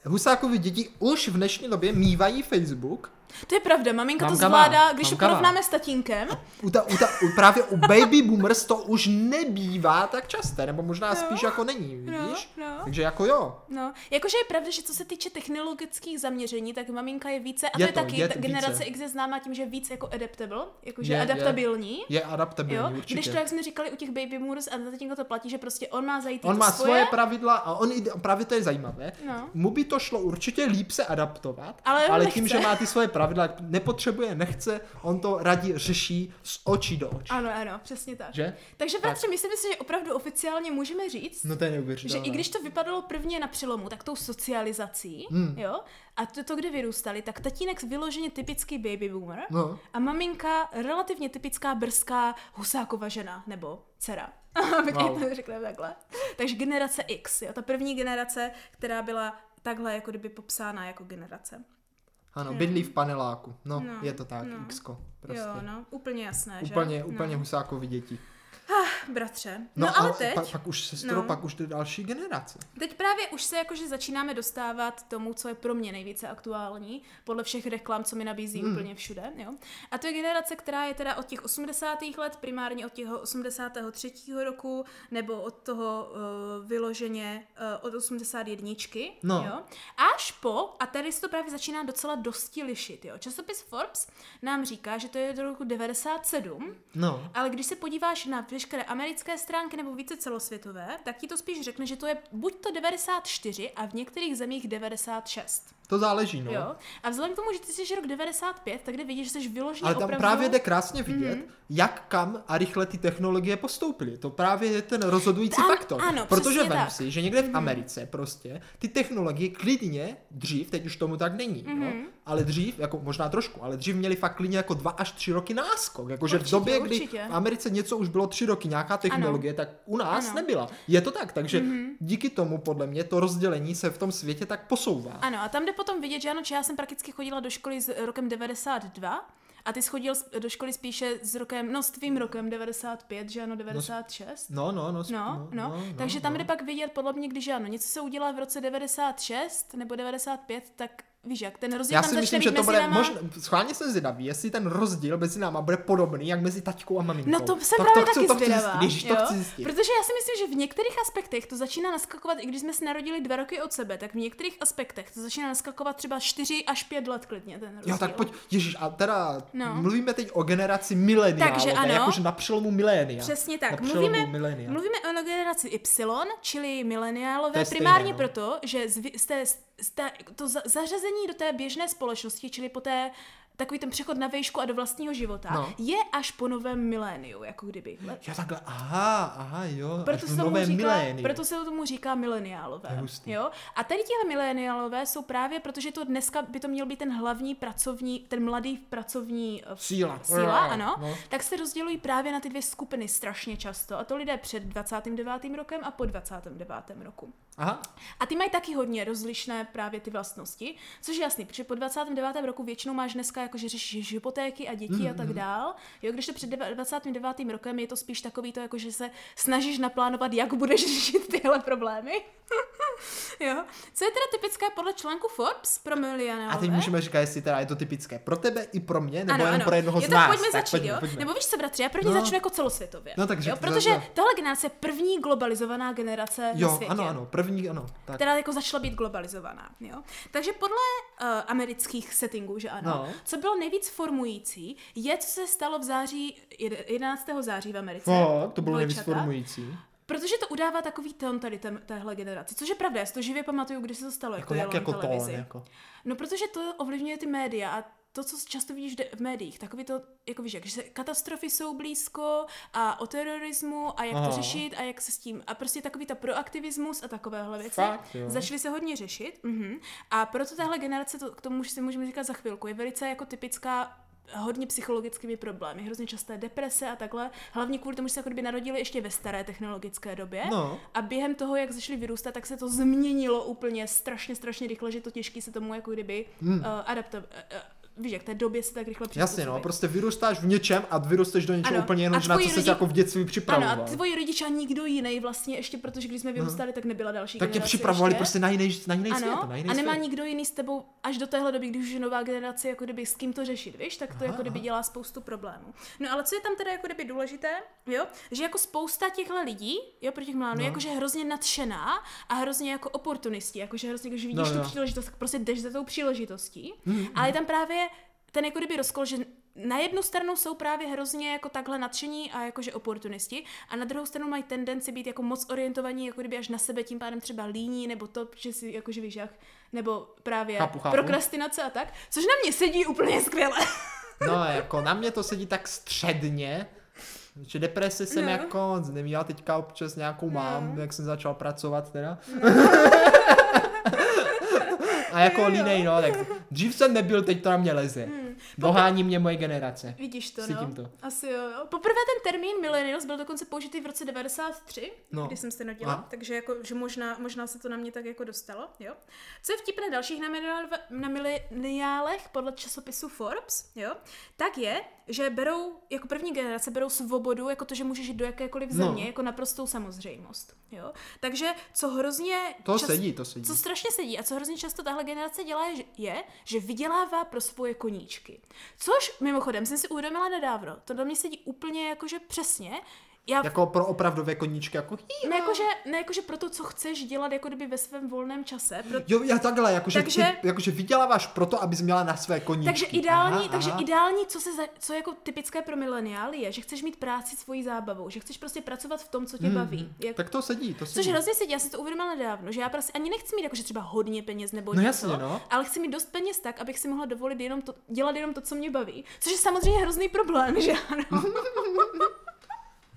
Husákovi děti už v dneší době mývají Facebook, To je pravda, maminka to Mamka má, zvládá, když to mamka má. porovnáme s tatínkem. u ta, u ta, u, právě u baby boomers to už nebývá tak časté, nebo možná No. spíš jako není, No, vidíš? no. Takže jako jo. No, jakože je pravda, že co se týče technologických zaměření, tak maminka je více, a to Je je, to, taky, je ta to generace více. X je známá tím, že je víc jako adaptable, jakože Je, je. adaptabilní. Je adaptabilní, Jo, určitě. když to, jak jsme říkali u těch baby boomers, a tatínko to platí, že prostě on má zajít On to má svoje, svoje pravidla a on právě to je zajímavé. No. Mu by to šlo určitě líp se adaptovat, Ale ale nechce. tím, že má ty svoje pravidla, nepotřebuje, nechce, on to raději řeší z očí do očí. Ano, ano, přesně tak. Že? Takže bratře, myslím si, že opravdu oficiálně můžeme říct, No to je že i když to vypadalo prvně na přelomu, tak tou socializací, Hmm. jo, a to, to, kde vyrůstali, tak tatínek vyloženě typický baby boomer No. a maminka relativně typická brzká husákova žena, nebo dcera. Abych Wow. to řekla takhle. Takže generace X, jo, ta první generace, která byla takhle jako kdyby popsána jako generace. Ano, bydlí v paneláku. No, No, je to tak, no. Xko. Prostě. Jo, no, úplně jasné, Úplně, že? úplně no. husákovi děti. Bratře. No, No, ale teď, Pa, pak už sestro, no. pak už jde další generace. teď právě už se jakože začínáme dostávat tomu, co je pro mě nejvíce aktuální, podle všech reklam, co mi nabízí Hmm. úplně všude, jo. A to je generace, která je teda od těch 80. let, primárně od těch 83. roku, nebo od toho uh, vyloženě uh, od 81. No. jo. Až po, a tady se to právě začíná docela dosti lišit, jo. Časopis Forbes nám říká, že to je do roku 97, No. ale když se podíváš na veškeré americké stránky nebo více celosvětové, tak ti to spíš řekne, že to je buď to 94 a v některých zemích 96. To záleží, no. Jo? A vzhledem k tomu, že ty jsi rok 95, tak kde vidíš, že jsi vyloženě Ale tam opravdu... právě jde krásně vidět, Mhm. mm-hmm. jak kam a rychle ty technologie postoupily. To právě je ten rozhodující Ano, faktor. ano, Protože vem tak. Mhm. si, že někde v Americe prostě ty technologie klidně dřív, teď už tomu tak není, Mhm. no, ale dřív, jako možná trošku, ale dřív měli fakt klidně jako dva až tři roky náskok. Jakože v Určitě, době, kdy určitě. v Americe něco už bylo tři roky, nějaká technologie, tak u nás Ano. nebyla. Je to tak, takže díky tomu podle mě to rozdělení se v tom světě tak posouvá. Ano, a tam jde potom vidět, že ano, že já jsem prakticky chodila do školy s rokem 92, a ty jsi chodil s- do školy spíše s rokem, no s tvým rokem 95, že ano, 96. No, no, no, No, no, takže tam no. jde pak vidět, podle mě, když ano, něco se udělá v roce 96 nebo 95, tak víš jak, ten rozdíl Já tam si myslím, že to bude náma... možná, schválně jsem zvědavý, jestli ten rozdíl mezi náma bude podobný, jak mezi taťkou a maminkou. No to jsem tak právě to chci, taky to chci zvědavá. zjistit, Ježiš, to chci zjistit. Protože já si myslím, že v některých aspektech to začíná naskakovat, i když jsme se narodili dva roky od sebe, tak v některých aspektech to začíná naskakovat třeba 4 až 5 let klidně ten rozdíl. Jo, tak pojď, Ježíš, a teda No. mluvíme teď o generaci mileniálové, Takže ano. jakože na přelomu milénia. Přesně tak. Mluvíme, milénia. mluvíme o generaci Y, čili mileniálové, primárně no. proto, že z té, to za, zařazení do té běžné společnosti, čili po té takový ten přechod na výšku a do vlastního života, No. je až po novém miléniu, jako kdyby. Jo, takhle, aha, aha, jo, až Proto v se, tomu novém říká, miléniu. proto se tomu říká mileniálové. Jo? A tady tihle mileniálové jsou právě, protože to dneska by to měl být ten hlavní pracovní, ten mladý pracovní eh, Síla. síla, ano, no. tak se rozdělují právě na ty dvě skupiny strašně často. A to lidé před 29. rokem a po 29. roku. Aha, A ty mají taky hodně rozlišné právě ty vlastnosti, což je jasný, protože po 29. roku většinou máš dneska jako, že řešíš hypotéky a děti Mhm, a tak dál. Jo, když to před deva- 29. rokem je to spíš takový to, jako, že se snažíš naplánovat, jak budeš řešit tyhle problémy. jo. Co je teda typické podle článku Forbes pro milionárové? a teď můžeme říkat, jestli teda je to typické pro tebe i pro mě, nebo jen pro jednoho jo, z tak nás. pojďme tak začít, pojďme, jo? pojďme. Nebo víš co, bratři, já první No. začnu jako celosvětově. No, tak jo, protože no. tohle generace je první globalizovaná generace Jo, na světě ano, ano, první, ano. Tak. která jako začala být globalizovaná. Jo? Takže podle uh, amerických settingů, že ano, No. co bylo nejvíc formující, je, co se stalo v září, jed- 11. září v Americe. Fakt, to bylo nejvíc formující. Protože to udává takový tón tady tém, téhle generaci, což je pravda, já si to živě pamatuju, když se to stalo, Jako, jako, jak jako tón, jako. No, protože to ovlivňuje ty média a to, co často vidíš v médiích, takový to, jako víš, jak, že katastrofy jsou blízko a o terorismu a jak Aha. to řešit a jak se s tím, a prostě takový ta proaktivismus a takovéhle věci Fakt, jo. začaly se hodně řešit. Mhm. A proto tahle generace, to, k tomu už si můžeme říkat za chvilku, je velice jako typická hodně psychologickými problémy, hrozně časté deprese a takhle, hlavně kvůli tomu, že se jako kdyby narodili ještě ve staré technologické době. No. A během toho, jak začali vyrůstat, tak se to změnilo úplně strašně, strašně rychle, že to těžké se tomu jako kdyby hmm. uh, adaptovat. Uh, víš, jak té době se tak rychle Jasně, no, přizpůsobit. prostě vyrůstáš v něčem a vyrosteš do něčeho Ano, úplně jenom, na co tvoji jsi rodi- jako v dětství Ano, připravoval. a tvoji rodiče a nikdo jiný vlastně ještě, protože když jsme vyrůstali, tak nebyla další tak tě připravovali ještě. prostě na jiný, na jiný ano, svět, na jiný a nemá svět. nikdo jiný s tebou až do téhle doby, když už je nová generace, jako kdyby s kým to řešit, víš, tak to Aha, jako kdyby dělá spoustu problémů. No ale co je tam teda jako kdyby důležité, jo, že jako spousta těchto lidí, jo, pro těch mládů, No. jakože hrozně nadšená a hrozně jako oportunisti, jakože hrozně, když vidíš No, tu příležitost, tak prostě jdeš za tou příležitostí, Mhm, ale je tam právě ten jako kdyby rozkol, že na jednu stranu jsou právě hrozně jako takhle nadšení a jakože oportunisti a na druhou stranu mají tendenci být jako moc orientovaní jako kdyby až na sebe, tím pádem třeba líní nebo to, že si jakože víš jak, nebo právě Chápu, chápu. prokrastinace a tak, což na mě sedí úplně skvěle. No, jako na mě to sedí tak středně, že deprese jsem No. jako neměla teďka občas nějakou mám, No. jak jsem začal pracovat teda. A jako línej, no, tak dřív jsem nebyl, teď to na mě leze. Hmm. Dohání mě moje generace. Vidíš to, Cítím no. to. Asi jo, jo. Poprvé ten termín millennials byl dokonce použitý v roce 93, No. no. kdy jsem se narodila, Aha. takže jako, že možná, možná se to na mě tak jako dostalo, jo. Co je vtipné dalších na, mileniál- na mileniálech podle časopisu Forbes, jo, tak je, že berou, jako první generace berou svobodu, jako to, že můžeš jít do jakékoliv No. země, jako naprostou samozřejmost, jo. Takže co hrozně... To sedí, to sedí. Co strašně sedí a co hrozně často tahle generace dělá, je, že vydělává pro svoje koníčky. Což mimochodem jsem si uvědomila nedávno. To do mě sedí úplně jakože přesně. Já Jako pro opravdové koníčky, jako ne, jakože, ne jakože pro to, co chceš dělat jako kdyby ve svém volném čase. Pro, Jo, já takhle, jakože, Takže- ty, jakože vyděláváš proto, abys měla na své koníčky. takže ideální, Aha, takže aha. ideální, co, se za, co je jako typické pro mileniály, je, že chceš mít práci svojí zábavou, že chceš prostě pracovat v tom, co tě baví. Jak, Tak to sedí, to sedí. Což hrozně sedí, já si to uvědomila nedávno, že já prostě ani nechci mít jakože třeba hodně peněz nebo No něco, jasně, no. ale chci mít dost peněz tak, abych si mohla dovolit jenom to, dělat jenom to, co mě baví. Což je samozřejmě hrozný problém, že ano.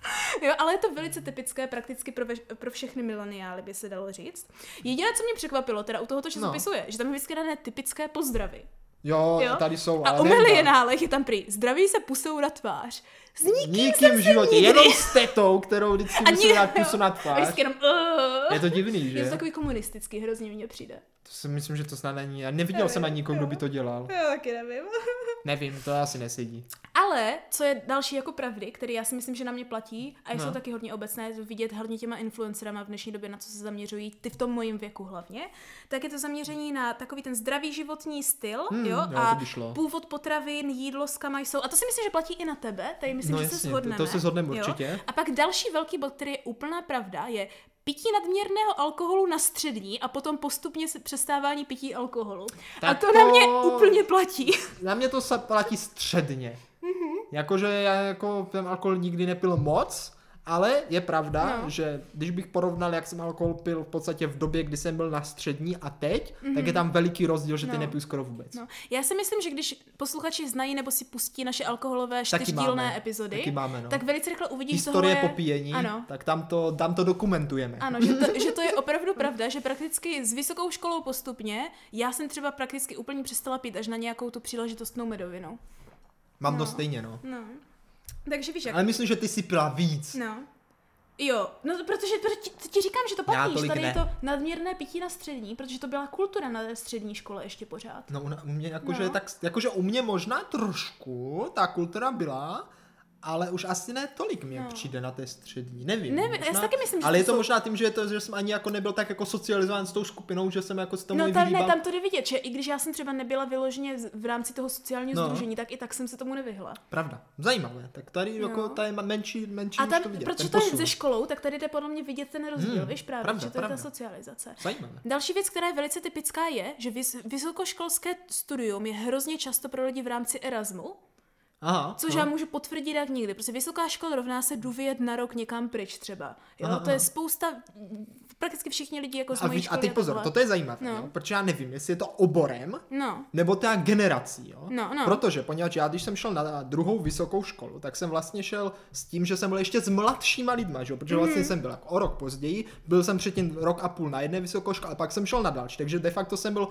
Jo, ale je to velice typické prakticky pro, ve, pro všechny mileniály, by se dalo říct. Jediné, co mě překvapilo, teda u tohoto časopisu No. je, že tam je vždycky dané typické pozdravy. Jo, Jo? tady jsou, A ale u nejen tam. milionálech je tam prý, zdraví se pusou na tvář. S nikým, Nikým v životě, nikdy... jenom s tetou, kterou vždycky ni- dát pusu na tvář. vždycky jenom... Uh, Je to divný, že? je to takový komunistický, hrozně mně přijde. To si myslím, že to snad není. Já neviděl jsem ani nikoho, kdo by to dělal. Já taky nevím. Nevím, to asi nesedí. Ale, co je další jako pravdy, který já si myslím, že na mě platí, a No. jsou taky hodně obecné, vidět hlavně těma influencerama v dnešní době, na co se zaměřují, ty v tom mojím věku hlavně, tak je to zaměření na takový ten zdravý životní styl, Hmm, jo, jo, a původ potravin, jídlo, s jsou. A to si myslím, že platí i na tebe, tady myslím, No že se jasně, to- shodneme. to se shodneme jo. určitě. A pak další velký bod, který je úplná pravda, je pití nadměrného alkoholu na střední a potom postupně se přestávání pití alkoholu. a Tak to, na mě to- úplně platí. Na mě to se platí středně. Mhm. Jakože já jako ten alkohol nikdy nepil moc, Ale je pravda, No. že když bych porovnal, jak jsem alkohol pil v podstatě v době, kdy jsem byl na střední a teď, tak je tam veliký rozdíl, že ty No. nepiju skoro vůbec. No, já si myslím, že když posluchači znají nebo si pustí naše alkoholové čtyřdílné máme, epizody, taky máme, no. tak velice rychle uvidíš, Historie je... popíjení, Ano. tak tam to, tam to dokumentujeme. Ano, že to, že to je opravdu pravda, že prakticky s vysokou školou postupně, já jsem třeba prakticky úplně přestala pít až na nějakou tu příležitostnou medovinu. Mám to No. stejně, no. No. Takže víš jak. Ale myslím, že ty si pila víc. No. Jo, no protože, protože ti, ti říkám, že to platíš, tady ne. je to nadměrné pití na střední, protože to byla kultura na té střední škole ještě pořád. No u, u mě jakože, No. tak, jakože u mě možná trošku ta kultura byla, ale už asi ne tolik mě No. přijde na té střední, nevím. Nevím, já si možná, taky myslím, že Ale je to jsou- možná tím, že, je to, že jsem ani jako nebyl tak jako socializován s tou skupinou, že jsem jako s tomu No tam, ne, tam to jde vidět, že i když já jsem třeba nebyla vyloženě v rámci toho sociálního No. združení, tak i tak jsem se tomu nevyhla. Pravda, zajímavé. Tak tady No. jako ta je menší, menší A tam, to vidět. protože ten to je ze školou, tak tady jde podle mě vidět ten rozdíl, Hmm, víš právě, pravda, že to je pravda. ta socializace. Zajímavé. Další věc, která je velice typická, je, že vys- vysokoškolské studium je hrozně často pro lidi v rámci Erasmu, Aha. což aha. já můžu potvrdit jak nikdy. Prostě vysoká škola rovná se vyjet na rok někam pryč třeba. Jo, Aha, to je spousta, prakticky všichni lidi jako z A, mojí víš, a školy teď pozor, takhle. toto je zajímavé, No. jo? protože já nevím, jestli je to oborem, No, nebo teda generací, jo? No, no. Protože, poněvadž já, když jsem šel na druhou vysokou školu, tak jsem vlastně šel s tím, že jsem byl ještě s mladšíma lidma, že? protože Mhm. vlastně jsem byl jako o rok později, byl jsem předtím rok a půl na jedné vysoké škole a pak jsem šel na další, takže de facto jsem byl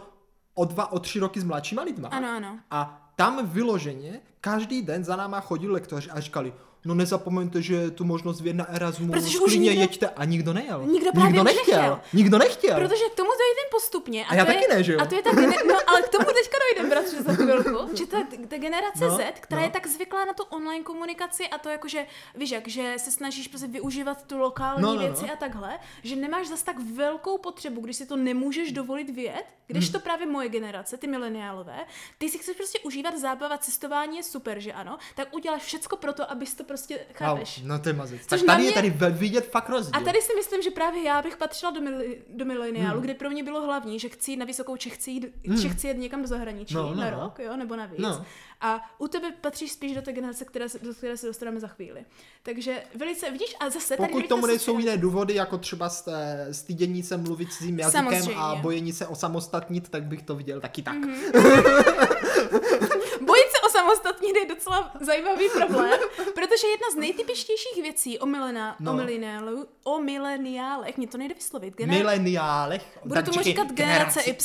o dva, o tři roky s mladšíma lidma. ano, ano. A tam vyloženě každý den za náma chodili lektoři a říkali, no nezapomeňte, že je tu možnost vyjet na Erasmus, Protože už nikdo- jeďte a nikdo nejel. Nikdo právě nikdo nechtěl. nechtěl. Nikdo nechtěl. Protože k tomu dojdem postupně. A já to taky je, ne, že jo? A to je ta gener- no, ale k tomu teďka dojdem, bratře, za chvilku. Že ta, ta generace No, Z, která no. je tak zvyklá na tu online komunikaci a to jakože, víš jak, že se snažíš prostě využívat tu lokální No, no, věci no. a takhle, že nemáš zas tak velkou potřebu, když si to nemůžeš dovolit vyjet, když Hmm. to právě moje generace, ty mileniálové, ty si chceš prostě užívat zábava, cestování je super, že ano, tak uděláš všecko pro to, abys to prostě, chápeš? No, to je mazec. Což Tak tady je mě- tady ve- vidět fakt rozdíl. A tady si myslím, že právě já bych patřila do, mili, do mileniálu, hmm. kde pro mě bylo hlavní, že chci jít na vysokou, že chci jít, hmm. že chci jet někam do zahraničí No, no, na no. rok, jo, nebo na víc. No. A u tebe patříš spíš do té generace, které, se- do které se dostaneme za chvíli. Takže velice, vidíš, a zase tady Pokud tomu nejsou sociální- jiné důvody, jako třeba st- stydění se mluvit cizím jazykem Samozřejmě. a bojení se osamostatnit, tak bych to viděl taky tak. Mhm. Bojit se samostatně je docela zajímavý problém, protože jedna z nejtypičtějších věcí o, milena, No. o, mileniálu, o mileniálech, mě to nejde vyslovit, gener- Mileniálech. Budu tomu říkat generace Y.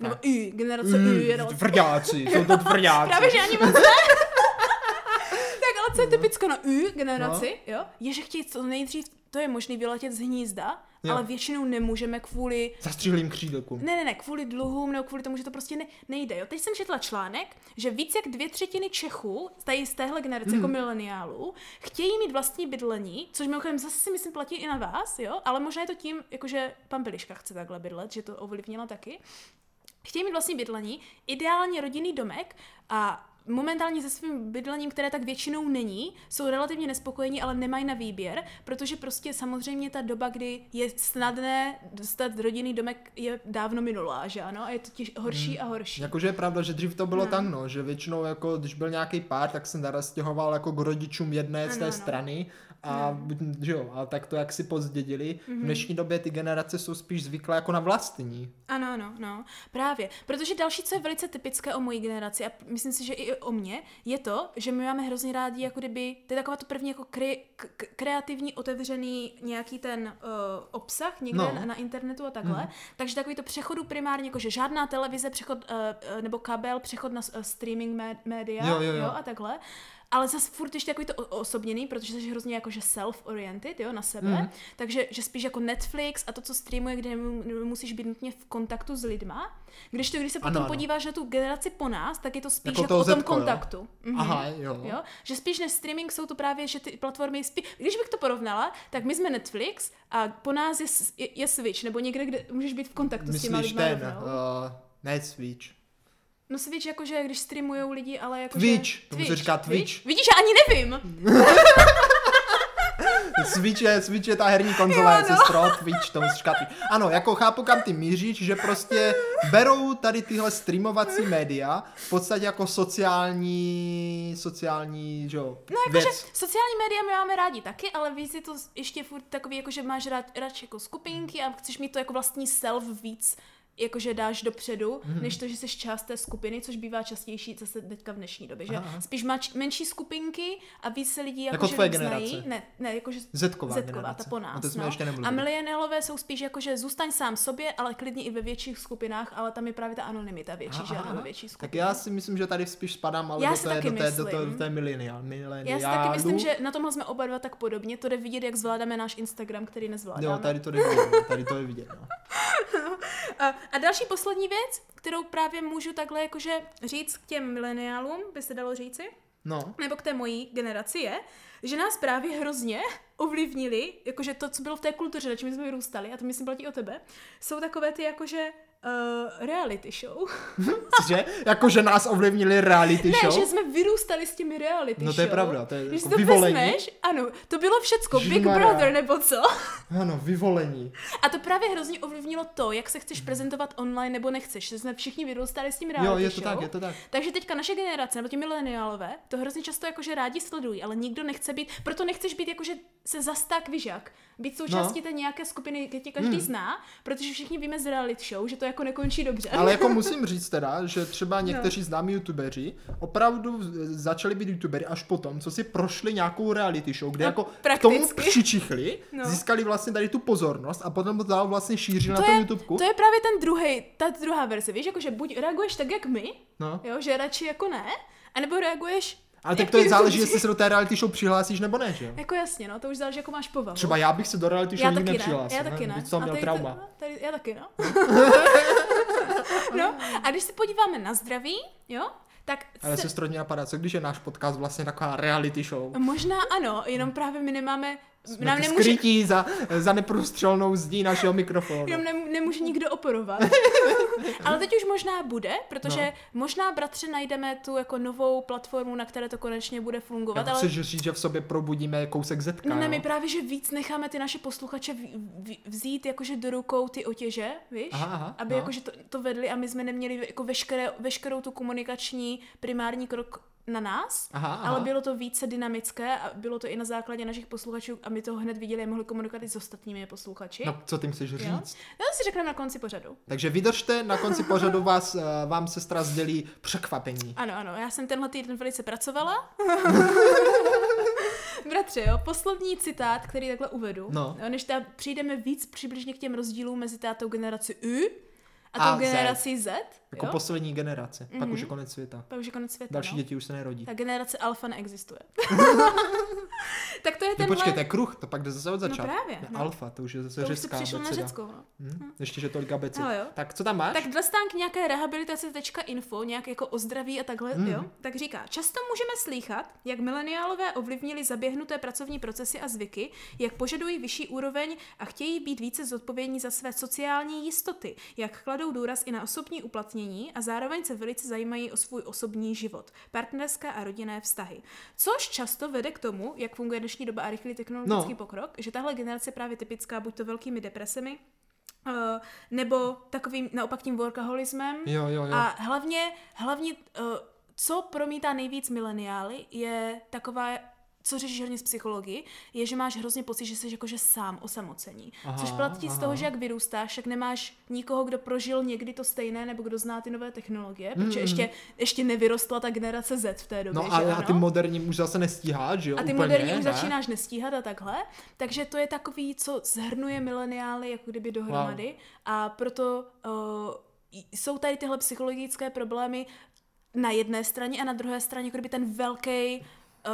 Nebo Y, generace Y. je relativně- tvrdáci, jsou to tvrdáci. Právě, že ani moc ne. tak ale co je typicko na Y generaci, jo, je, že chtějí co nejdřív, to je možný vyletět z hnízda, Jo. ale většinou nemůžeme kvůli Zastřihlým křídelkům. ne, ne, ne, kvůli dluhům nebo kvůli tomu, že to prostě ne, nejde. Jo. Teď jsem četla článek, že víc jak dvě třetiny Čechů, tady z téhle generace Hmm. jako mileniálů, chtějí mít vlastní bydlení, což mimochodem zase si myslím platí i na vás, jo, ale možná je to tím, jakože pan Peliška chce takhle bydlet, že to ovlivnila taky. Chtějí mít vlastní bydlení, ideálně rodinný domek a momentálně se svým bydlením, které tak většinou není, jsou relativně nespokojení, ale nemají na výběr, protože prostě samozřejmě ta doba, kdy je snadné dostat rodinný domek, je dávno minulá, že ano? A je to těž horší a horší. Jakože je pravda, že dřív to bylo No. tak, no, že většinou jako, když byl nějaký pár, tak se naraz stěhoval jako k rodičům jedné z Ano, té ano. strany a že jo, a tak to jak si pozdědili. Mhm. V dnešní době ty generace jsou spíš zvyklé jako na vlastní. Ano, ano, no, právě. Protože další, co je velice typické o mojí generaci a myslím si, že i o mě, je to, že my máme hrozně rádi, jako kdyby, to je taková to první jako kre, k, kreativní, otevřený nějaký ten uh, obsah někde No. na, na internetu a takhle. Mm. Takže takový to přechodu primárně, jako že žádná televize, přechod, uh, nebo kabel, přechod na uh, streaming mé- média Jo, jo, jo. a takhle. Ale zase furt ještě takový to osobněný, protože jsi hrozně jakože self-oriented, jo, na sebe. Mm. Takže že spíš jako Netflix a to, co streamuje, kde nemusíš být nutně v kontaktu s lidma. Když to, když se potom Ano, ano. podíváš na tu generaci po nás, tak je to spíš Jako jako, o tom Zetko, jo? kontaktu. Mhm. Aha, jo. Jo? Že spíš než streaming jsou to právě, že ty platformy, spí... když bych to porovnala, tak my jsme Netflix a po nás je, je, je Switch, nebo někde, kde můžeš být v kontaktu s těma Myslíš lidma. ten, uh, ne Switch. No Switch jakože, když streamujou lidi, ale jako Twitch, tomu se říká Twitch. Vidíš, já ani nevím. Switch je, Switch je ta herní konzole, Jo, no. sestro, Twitch, to musíš říkat. Ano, jako chápu, kam ty míříš, že prostě berou tady tyhle streamovací média v podstatě jako sociální, sociální, že jo, No jakože sociální média my máme rádi taky, ale víc je to ještě furt takový, jako že máš rád, rád jako skupinky a chceš mít to jako vlastní self víc, jakože dáš dopředu, Mhm. mm-hmm. než to, že jsi část té skupiny, což bývá častější zase teďka v dnešní době, že Aha. spíš máš menší skupinky a víc se lidí Jako jakože tvoje generace. znají. Ne, ne, jakože Zetková Zetková, generace. ta po nás. O té jsme no. ještě a milenialové jsou spíš jako, že zůstaň sám sobě, ale klidně i ve větších skupinách, ale tam je právě ta anonymita větší, že ano, ve větší Tak skupině. já si myslím, že tady spíš spadám, ale Já do té, do té, do té, do té milenial, Já si taky myslím, že na tomhle jsme oba dva tak podobně. To jde vidět, jak zvládáme náš Instagram, který nezvládáme. Jo, tady to jde vidět, no, tady to je vidět, no. A, a další poslední věc, kterou právě můžu takhle jakože říct k těm mileniálům, by se dalo říci, No, nebo k té mojí generaci je, že nás právě hrozně ovlivnili, jakože to, co bylo v té kultuře, na čem jsme vyrůstali, a to myslím platí o tebe, jsou takové ty jakože uh, reality show. že? Jako, že nás ovlivnili reality Ne, show? že jsme vyrůstali s těmi reality No show. to je pravda, to je Když jako to vyvolení. vezmeš, ano, to bylo všecko, Big. Brother nebo co. Ano, vyvolení. A to právě hrozně ovlivnilo to, jak se chceš prezentovat online nebo nechceš. Že jsme všichni vyrůstali s tím reality Jo, je to show. tak, je to tak. Takže teďka naše generace, nebo ti mileniálové, to hrozně často jakože rádi sledují, ale nikdo nechce být, proto nechceš být jakože se zas tak vyžak. Být součástí No. té nějaké skupiny, kde tě každý Hmm. zná, protože všichni víme z reality show, že to jako nekončí dobře. Ale jako musím říct teda, že No. třeba někteří známí youtubeři opravdu začali být youtubery až potom, co si prošli nějakou reality show, kde No, jako k prakticky. tomu přičichli, No. získali vlastně tady tu pozornost a potom to dál vlastně šířili na to tom je, YouTubeku. to je právě ten druhý, ta druhá verze, víš, jakože buď reaguješ tak, jak my, No. jo, že radši jako ne, anebo reaguješ Ale tak to je záleží, jestli se do té reality show přihlásíš nebo ne, že jo? Jako jasně, no, to už záleží, jako máš povahu. Třeba já bych se do reality já show nikdy taky ne, nepřihlásil. já taky ne. A měl tady trauma. To, tady, já taky, no. no, a když se podíváme na zdraví, jo, tak Ale se, sestro, mě napadá, co když je náš podcast vlastně taková reality show? možná ano, jenom právě my nemáme, Jsme nám nemůže, skrytí za, za neprůstřelnou zdí našeho mikrofonu. jenom nem, nemůže nikdo oporovat. Ale teď už možná bude, protože No. no. možná, bratře, najdeme tu jako novou platformu, na které to konečně bude fungovat, Já ale chceš říct, že v sobě probudíme kousek zetka, No ne, jo? my právě, že víc necháme ty naše posluchače v, v, vzít jakože do rukou ty otěže, víš? Aha, aha, aby no. jakože to, to vedli a my jsme neměli jako veškeré, veškerou tu komunikační primární krok na nás, Aha, aha. ale bylo to více dynamické a bylo to i na základě našich posluchačů a my to hned viděli a mohli komunikovat i s ostatními posluchači. No, co tím chceš jo? říct? No to si řekneme na konci pořadu. Takže vydržte, na konci pořadu vás, eh, vám sestra sdělí překvapení. Ano, ano, já jsem tenhle týden velice pracovala. Bratře, jo, poslední citát, který takhle uvedu, No. jo, než teda přijdeme víc přibližně k těm rozdílům mezi tátou generaci U a A tou Z. generací Z. Jako jo? poslední generace. Pak už je konec světa. Pak už je konec světa, Další no. děti už se nerodí. Ta generace alfa neexistuje. tak to je No tenhle... počkej, to je kruh, to pak jde zase od začátku. právě, To je no. Alfa, to už je zase to už řecká přišlo na. Řecko. No. Hm? Ještě, že tolik abeced. Hele, jo. Tak co tam máš? Tak dle stánky nějaké rehabilitace.info, nějak jako o zdraví a takhle, Hmm. mm. jo, tak říká, často můžeme slýchat, jak mileniálové ovlivnili zaběhnuté pracovní procesy a zvyky, jak požadují vyšší úroveň a chtějí být více zodpovědní za své sociální jistoty, jak kladou důraz i na osobní uplatnění a zároveň se velice zajímají o svůj osobní život, partnerské a rodinné vztahy. Což často vede k tomu, jak funguje dnešní doba a rychlý technologický No. pokrok, že tahle generace je právě typická buď to velkými depresemi, Uh, nebo takovým naopak tím workaholismem. Jo, jo, jo. A hlavně, hlavně uh, co promítá nejvíc mileniály, je taková co řešíš hodně z psychologii, je, že máš hrozně pocit, že jsi jakože sám osamocení. Aha, Což platí z aha. toho, že jak vyrůstáš, tak nemáš nikoho, kdo prožil někdy to stejné, nebo kdo zná ty nové technologie, Mm, protože ještě, ještě nevyrostla ta generace Z v té době, No že a, a ano? ty moderní už zase nestíháš, že jo? A ty Úplně, moderní už ne? začínáš nestíhat a takhle. Takže to je takový, co zhrnuje mileniály jako kdyby dohromady. A proto uh, jsou tady tyhle psychologické problémy na jedné straně a na druhé straně jako kdyby ten velký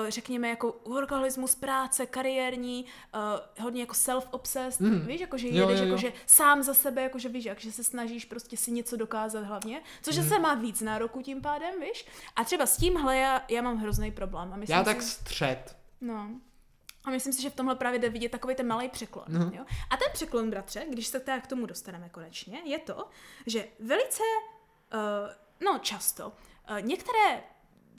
řekněme jako workoholismus, práce, kariérní, uh, hodně jako self-obsessed, Mm. víš, jakože Jo, jedeš jo, jo. jakože sám za sebe, jakože víš, jak, že se snažíš prostě si něco dokázat hlavně, což Mm. zase má víc nároku tím pádem, víš. A třeba s tímhle já, já mám hrozný problém. A myslím Já si, tak střed. No. A myslím si, že v tomhle právě jde vidět takový ten malý překlon. Mhm. Jo? A ten překlon, bratře, když se teda k tomu dostaneme konečně, je to, že velice, uh, no často, uh, některé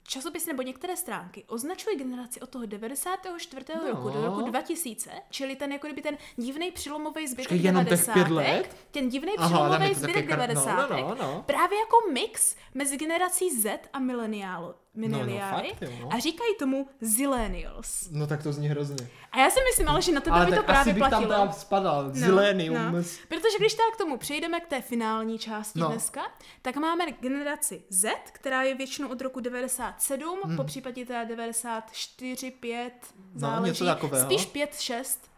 časopisy nebo některé stránky označují generaci od toho 94. No. roku do roku 2000, čili ten jako kdyby ten divný přilomový zbytek Počkej, jenom těch 90. pět let? Ten divný přilomový zbytek taky kar- no, 90. no, no, no. Právě jako mix mezi generací Z a mileniálu. Mileniály. fakt, jo, no. A říkají tomu zillennials. No tak to zní hrozně. A já si myslím, ale že na tebe Ale by to právě asi bych platilo. tam teda spadal. No, Zilenium. no. Protože když tak k tomu přejdeme k té finální části No. no. dneska, tak máme generaci Z, která je většinou od roku 97, hmm. po případě teda 94, 5, záleží. něco takového. Spíš 5, 6.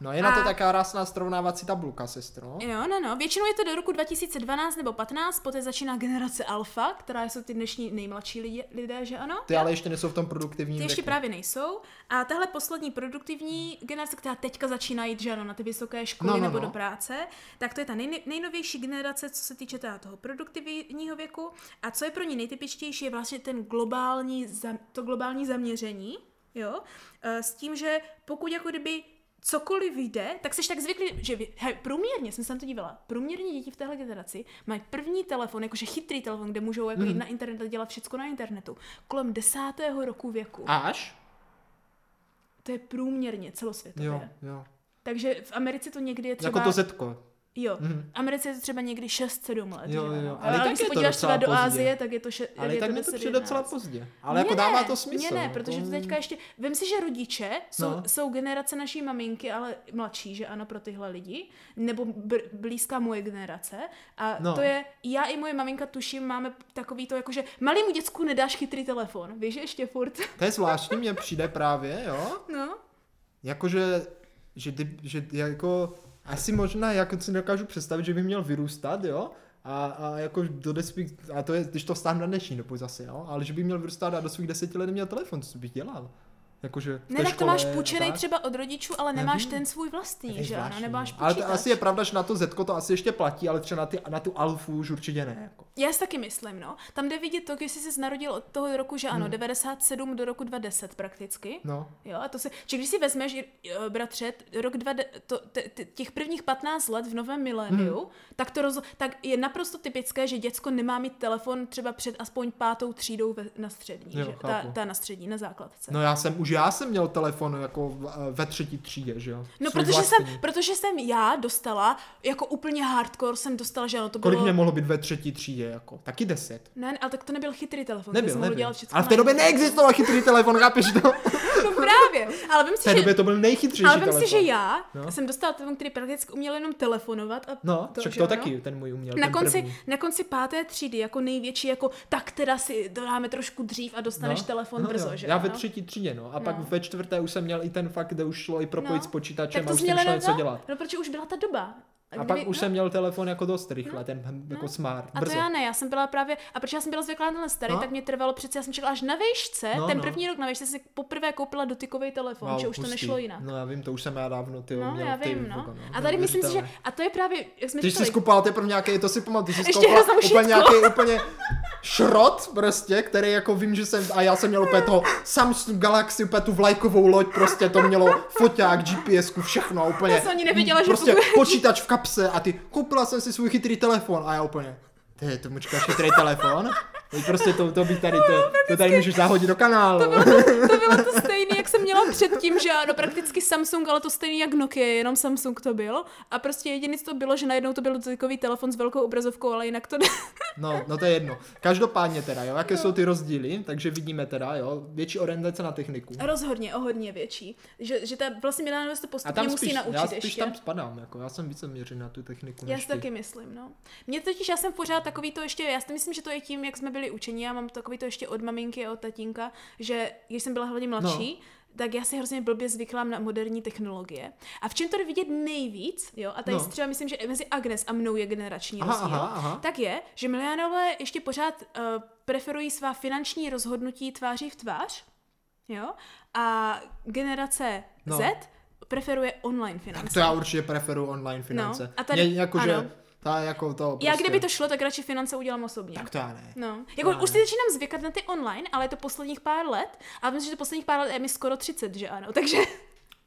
No je na to A- taká krásná srovnávací tabulka, sestro. Jo, no, no. Většinou je to do roku 2012 nebo 15, poté začíná generace Alfa, která jsou ty dnešní nejmladší lidé, lidé že ano? Ty ale ještě nejsou v tom produktivním Ty ještě věku. právě nejsou. A tahle poslední produktivní generace, která teďka začíná jít že ano, na ty vysoké školy No, no, no, nebo no. do práce, tak to je ta nej, nejnovější generace, co se týče teda toho produktivního věku. A co je pro ní nejtypičtější, je vlastně ten globální, to globální zaměření, jo, Eh, s tím, že pokud jako kdyby cokoliv jde, tak jsi tak zvyklý, že hej, průměrně, jsem se na to dívala, průměrně děti v téhle generaci mají první telefon, jakože chytrý telefon, kde můžou jako jít na internet a dělat všechno na internetu, kolem desátého roku věku. Až? To je průměrně celosvětově. Jo, jo. Takže v Americe to někdy je třeba... Jako to zetko. Jo, v Americe je to třeba někdy 6-7 let. Jo, že jo, ale tak když se podíváš třeba do pozdě. Asie, tak je to, še, Ale je tak to mi to 10, přijde 11. docela pozdě. Ale jako dává ne, to smysl. Mně ne, no, protože to teďka ještě... Vem si, že rodiče jsou, No. jsou generace naší maminky, ale mladší, že ano, pro tyhle lidi, nebo br- blízká moje generace. A No. to je, já i moje maminka tuším, máme takový to, jakože malýmu děcku nedáš chytrý telefon, víš, že ještě furt. To je zvláštní, mně přijde právě, jo. No, Jakože, že, ty, že jako, asi možná, jak si dokážu představit, že by měl vyrůstat, jo. A, a jako do desvých, a to je, když to vstáhnu na dnešní dobu zase, jo. Ale že by měl vyrůstat a do svých deseti let neměl telefon, co bych dělal? Jakože ne, tak to máš půjčený třeba od rodičů, ale nemáš Nevím. ten svůj vlastní, že ano, nemáš no. Ale to asi je pravda, že na to Zetko to asi ještě platí, ale třeba na, ty, na tu Alfu už určitě ne. Jako. Já si taky myslím, no. Tam jde vidět to, jestli jsi narodil od toho roku, že ano, Hmm. 97 do roku 2010 prakticky. No. Jo, a to se, či když si vezmeš, eh, bratře, rok dva, to, t, t, těch prvních 15 let v novém miléniu, Hmm. tak to roz, tak je naprosto typické, že děcko nemá mít telefon třeba před aspoň pátou třídou ve, na střední, Jo, že? Ta, ta, na střední, na základce. No já jsem, už já jsem měl telefon jako v- ve třetí třídě, že jo. No, Svůj protože jsem, vlastní. protože jsem já dostala, jako úplně hardcore jsem dostala, že ano, to Kolik bylo... mě mohlo být ve třetí třídě, jako? Taky deset. Ne, ale tak to nebyl chytrý telefon, Nebyl, jsem nebyl. dělat všechno Ale v té době neexistoval chytrý telefon, chápeš to? No právě, ale vím V si, té že... době to byl nejchytřejší Ale vím telefon. si, že já No. jsem dostala telefon, který prakticky uměl jenom telefonovat a No, to, však že to taky, ten můj uměl, Na konci, první. na konci páté třídy, jako největší, jako tak teda si dáme trošku dřív a dostaneš telefon brzo, jo. že Já ve třetí třídě, no. A No. pak ve čtvrté už jsem měl i ten fakt, kde už šlo i propojit No. s počítačem Tak a to už měl šlo jenom něco no? dělat. No, protože už byla ta doba. A pak už jsem měl telefon jako dost rychle, ten hm, jako smart, No. A brzo. to já ne, já jsem byla právě, a protože já jsem byla zvyklá na tenhle starý, No. tak mě trvalo přece, já jsem čekala až na výšce, No, ten no. první rok na výšce jsem si poprvé koupila dotykový telefon, že už to hustý. nešlo jinak. No já vím, to už jsem já dávno ty No, měl já ty, vím, no. jako, A tady myslím si, že, a to je právě, jak jsme Ty jsi skupoval teprve nějaký, to si pamatuju, ty jsi jenom úplně nějaký úplně šrot prostě, který jako vím, že jsem, a já jsem měl úplně toho Samsung Galaxy, úplně tu vlajkovou loď, prostě to mělo foťák, GPS, všechno úplně. Já jsem ani nevěděla, že prostě počítač v kapse a ty, koupila jsem si svůj chytrý telefon a já úplně, ty, to mučka chytrý telefon? Teď prostě to, to by tady, to, to tady můžeš zahodit do kanálu. to bylo to stejné, jak jsem měla předtím, že ano, prakticky Samsung, ale to stejný jak Nokia, jenom Samsung to byl. A prostě jediné, co to bylo, že najednou to byl dotykový telefon s velkou obrazovkou, ale jinak to ne. No, no to je jedno. Každopádně teda, jo, jaké jsou ty rozdíly, takže vidíme teda, jo, větší orientace na techniku. Rozhodně, o hodně větší. Že, že ta vlastně Milano se to A postupně tam musí spíš, naučit já spíš ještě. tam spadám, jako já jsem více měřen na tu techniku Já si ty. taky myslím, no. Mě totiž, já jsem pořád takový to ještě, já si myslím, že to je tím, jak jsme byli učeni, já mám takový to ještě od maminky a od tatínka, že když jsem byla hlavně mladší, no. Tak já si hrozně blbě zvyklám na moderní technologie. A v čem to jde vidět nejvíc, jo, a tady No. no. třeba myslím, že mezi Agnes a mnou je generační Aha, rozdíl, aha, aha. tak je, že milionové ještě pořád uh, preferují svá finanční rozhodnutí tváří v tvář, jo, a generace No. Z preferuje online finance. To já určitě preferuji online finance. No, a tady- Mě, jakože, ano. Ta jako to prostě... Já kdyby to šlo, tak radši finance udělám osobně. Tak to já ne. No, jako už si začínám zvykat na ty online, ale je to posledních pár let a myslím, že to posledních pár let je mi skoro 30, že ano, takže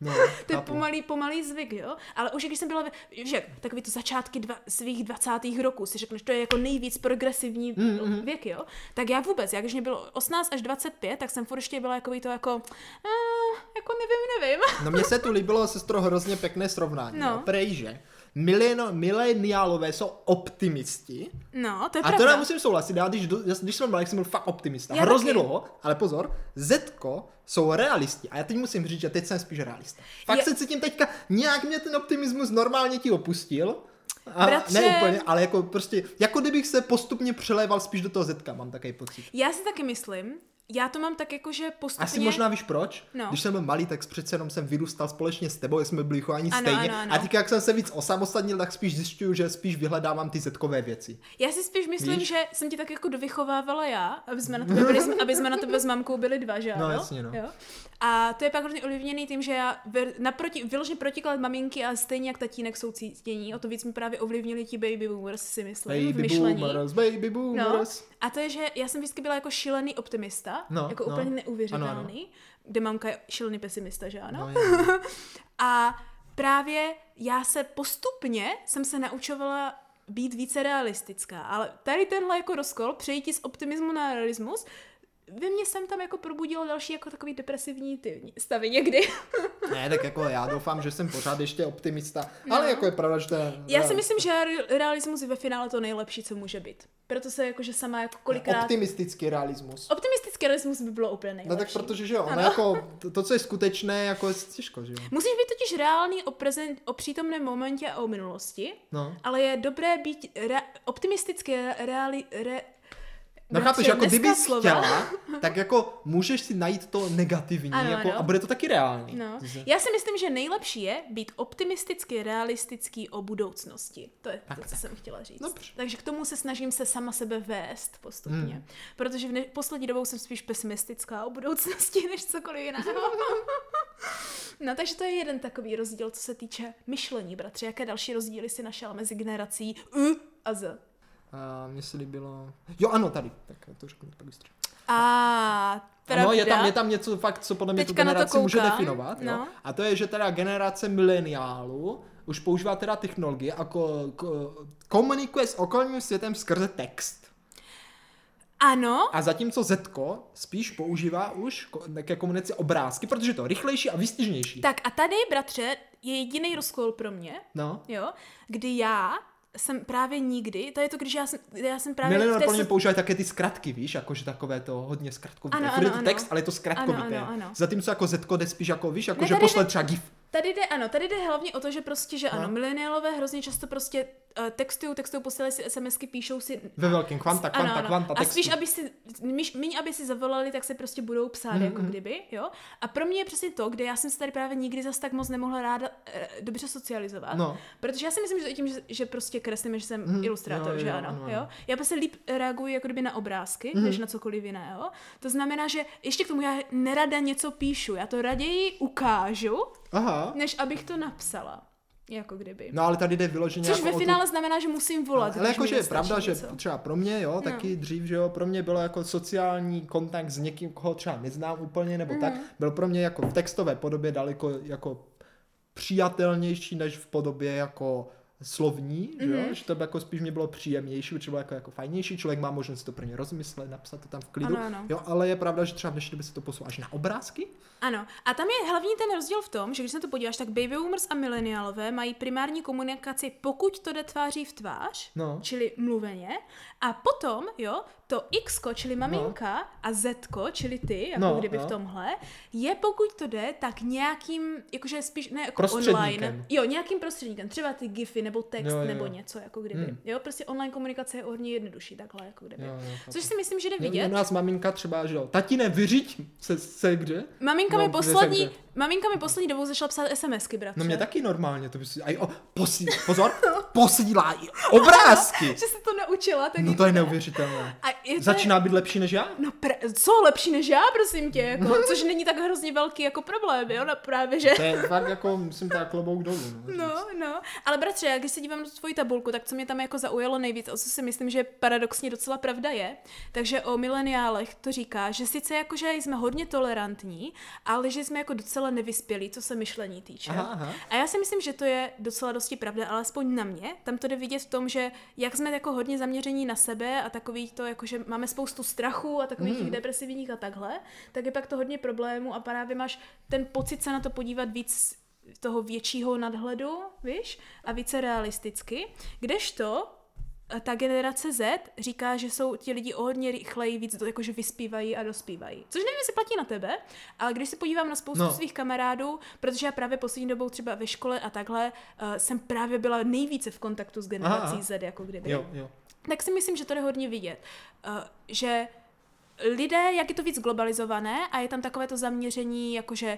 No, To je pomalý, pomalý zvyk, jo? Ale už když jsem byla, že takový to začátky dva, svých 20. roků, si řekneš, to je jako nejvíc progresivní mm, věk, jo? Tak já vůbec, jak když mě bylo 18 až 25, tak jsem furt ještě byla jako to jako, uh, jako nevím, nevím. No mně se tu líbilo, sestro, hrozně pěkné srovnání. No. No. Prej, že mileno, mileniálové jsou optimisti. No, to je A to pravda. já musím souhlasit, já když, když jsem malý, jsem byl fakt optimista. Já Hrozně taky. dlouho, ale pozor, Zetko jsou realisti. A já teď musím říct, že teď jsem spíš realista. Fakt Je- se cítím teďka, nějak mě ten optimismus normálně ti opustil. A Bratře. ne úplně, ale jako prostě, jako kdybych se postupně přeléval spíš do toho Zetka, mám takový pocit. Já si taky myslím, já to mám tak jako, že postupně... Asi možná víš proč? No. Když jsem byl malý, tak přece jenom jsem vyrůstal společně s tebou, jsme byli chovaní Ano, stejně. ano, ano. A teďka, jak jsem se víc osamostatnil, tak spíš zjišťuju, že spíš vyhledávám ty zetkové věci. Já si spíš myslím, Víš? že jsem ti tak jako dovychovávala já, aby jsme na tebe, byli, aby jsme na tebe s mamkou byli dva, že ano? No, jasně, no. Jo? A to je pak hrozně ovlivněný tím, že já naproti, vyloženě protiklad maminky a stejně jak tatínek jsou cítění, o to víc mi právě ovlivnili ti baby boomers, si myslím, v Baby myšlení. boomers, baby No, boomers. a to je, že já jsem vždycky byla jako šílený optimista, No, jako no. úplně neuvěřitelný, Ano, ano. kde mamka je šílený pesimista, že ano? No. A právě já se postupně jsem se naučovala být více realistická, ale tady tenhle jako rozkol, přejítí z optimismu na realismus, ve mně jsem tam jako probudilo další jako takový depresivní ty stavy někdy. Ne, tak jako já doufám, že jsem pořád ještě optimista, ale jako je pravda, že to je... Já si myslím, že re- realismus je ve finále to nejlepší, co může být. Proto se jakože sama jako kolikrát... Optimistický realismus. Optimistický realismus by bylo úplně No nejlepší. tak protože, že jo, ono jako, to, to, co je skutečné, jako je těžko, že jo. Musíš být totiž reálný o, prezent, o přítomném momentě a o minulosti, No. ale je dobré být re, optimisticky re, reali, re, No Bratře, chápeš, jako kdyby slova. chtěla, tak jako můžeš si najít to negativní Ano, jako, ano. a bude to taky reálný. No. Já si myslím, že nejlepší je být optimisticky realistický o budoucnosti. To je to, co jsem chtěla říct. Dobře. Takže k tomu se snažím se sama sebe vést postupně. Hmm. Protože v ne- poslední dobou jsem spíš pesimistická o budoucnosti, než cokoliv jiného. no takže to je jeden takový rozdíl, co se týče myšlení, bratře. Jaké další rozdíly si našel mezi generací U a Z? A mně se líbilo... Jo, ano, tady. Tak to řeknu pak bystře. A pravda. Ano, je tam, je tam něco fakt, co podle mě tu Teďka to generaci může definovat. Jo? no. A to je, že teda generace mileniálu už používá teda technologie a ko, ko, komunikuje s okolním světem skrze text. Ano, A zatímco Zetko spíš používá už ke komunikaci obrázky, protože je to rychlejší a výstižnější. tak a tady, bratře, je jediný rozkol pro mě, No. jo, kdy já jsem právě nikdy, to je to, když já jsem, já jsem právě v té pro mě používají také ty zkratky, víš, jakože takové to hodně zkratkovité. Ano, Furt je ano, to ano. text, ale je to zkratkovité. Ano, ano, ano. Zatímco jako Zetko jde spíš jako, víš, jako Ne, že jde- třeba GIF. Tady jde, ano, tady jde hlavně o to, že prostě, že ano, No. mileniálové hrozně často prostě uh, textují, textují, posílají si SMSky, píšou si... Ve velkém kvanta, kvanta, ano, ano. kvanta A textu. spíš, aby si, míň, míň, aby si zavolali, tak se prostě budou psát, Mhm, jako kdyby, jo. A pro mě je přesně to, kde já jsem se tady právě nikdy zas tak moc nemohla ráda eh, dobře socializovat. No. Protože já si myslím, že to tím, že, že prostě kreslím, že jsem Mhm, ilustrátor, jo, že jo, ano, ano, ano. jo. Já prostě líp reaguji jako kdyby na obrázky, Mhm. než na cokoliv jiného. To znamená, že ještě k tomu já nerada něco píšu, já to raději ukážu, Aha. než abych to napsala. Jako kdyby. No ale tady jde vyloženě Což jako ve o tu- finále znamená, že musím volat. ale když mi jakože je pravda, že něco. třeba pro mě, jo, No. taky dřív, že jo, pro mě bylo jako sociální kontakt s někým, koho třeba neznám úplně, nebo tak, Mhm. byl pro mě jako v textové podobě daleko jako přijatelnější, než v podobě jako slovní, že Mhm. jo, že to by jako spíš mě bylo příjemnější, protože bylo jako, jako fajnější, člověk má možnost si to pro ně rozmyslet, napsat to tam v klidu, Ano, ano. jo, ale je pravda, že třeba v dnešní době se to posouvá až na obrázky, Ano. A tam je hlavní ten rozdíl v tom, že když se na to podíváš, tak baby boomers a mileniálové mají primární komunikaci, pokud to jde tváří v tvář, No. čili mluveně, a potom, jo, to X, čili maminka, a Z, čili ty, jako No, kdyby no. v tomhle, je pokud to jde, tak nějakým, jakože spíš, ne jako online, jo, nějakým prostředníkem, třeba ty gify, nebo text, Jo, jo, nebo něco, jako kdyby. Hmm. Jo, prostě online komunikace je hodně jednodušší, takhle, jako kdyby. Jo, jo. Což si myslím, že jde vidět. U nás maminka třeba, že jo, tatine, vyřiď se, se kde? Maminka, No, mi poslední, maminka mi poslední dobou začala psát SMSky, bratře. No mě taky normálně, to by si, aj, o, posí, pozor, posílá i obrázky. Že se to naučila, tak No to je ne. neuvěřitelné. A je to... Začíná být lepší než já? No pr- co lepší než já, prosím tě, jako, což není tak hrozně velký jako problém, jo, no právě, že... To je fakt jako, musím tak klobouk dolů. No, No, no, ale bratře, já když se dívám na tu tvoji tabulku, tak co mě tam jako zaujalo nejvíc, o co si myslím, že paradoxně docela pravda je, takže o mileniálech to říká, že sice jakože jsme hodně tolerantní, ale že jsme jako docela nevyspělí, co se myšlení týče. Aha, aha. A já si myslím, že to je docela dosti pravda, alespoň na mě. Tam to jde vidět v tom, že jak jsme jako hodně zaměření na sebe a takový to, jako že máme spoustu strachu a takových těch depresivních a takhle, tak je pak to hodně problémů a právě máš ten pocit se na to podívat víc toho většího nadhledu, víš, a více realisticky. Kdežto ta generace Z říká, že jsou ti lidi o hodně rychleji víc jakože vyspívají a dospívají. Což nevím, jestli platí na tebe, ale když se podívám na spoustu No. svých kamarádů, protože já právě poslední dobou třeba ve škole a takhle uh, jsem právě byla nejvíce v kontaktu s generací Aha. Z, jako kdyby Jo, jo. tak si myslím, že to jde hodně vidět. Uh, že lidé, jak je to víc globalizované a je tam takové to zaměření, jakože,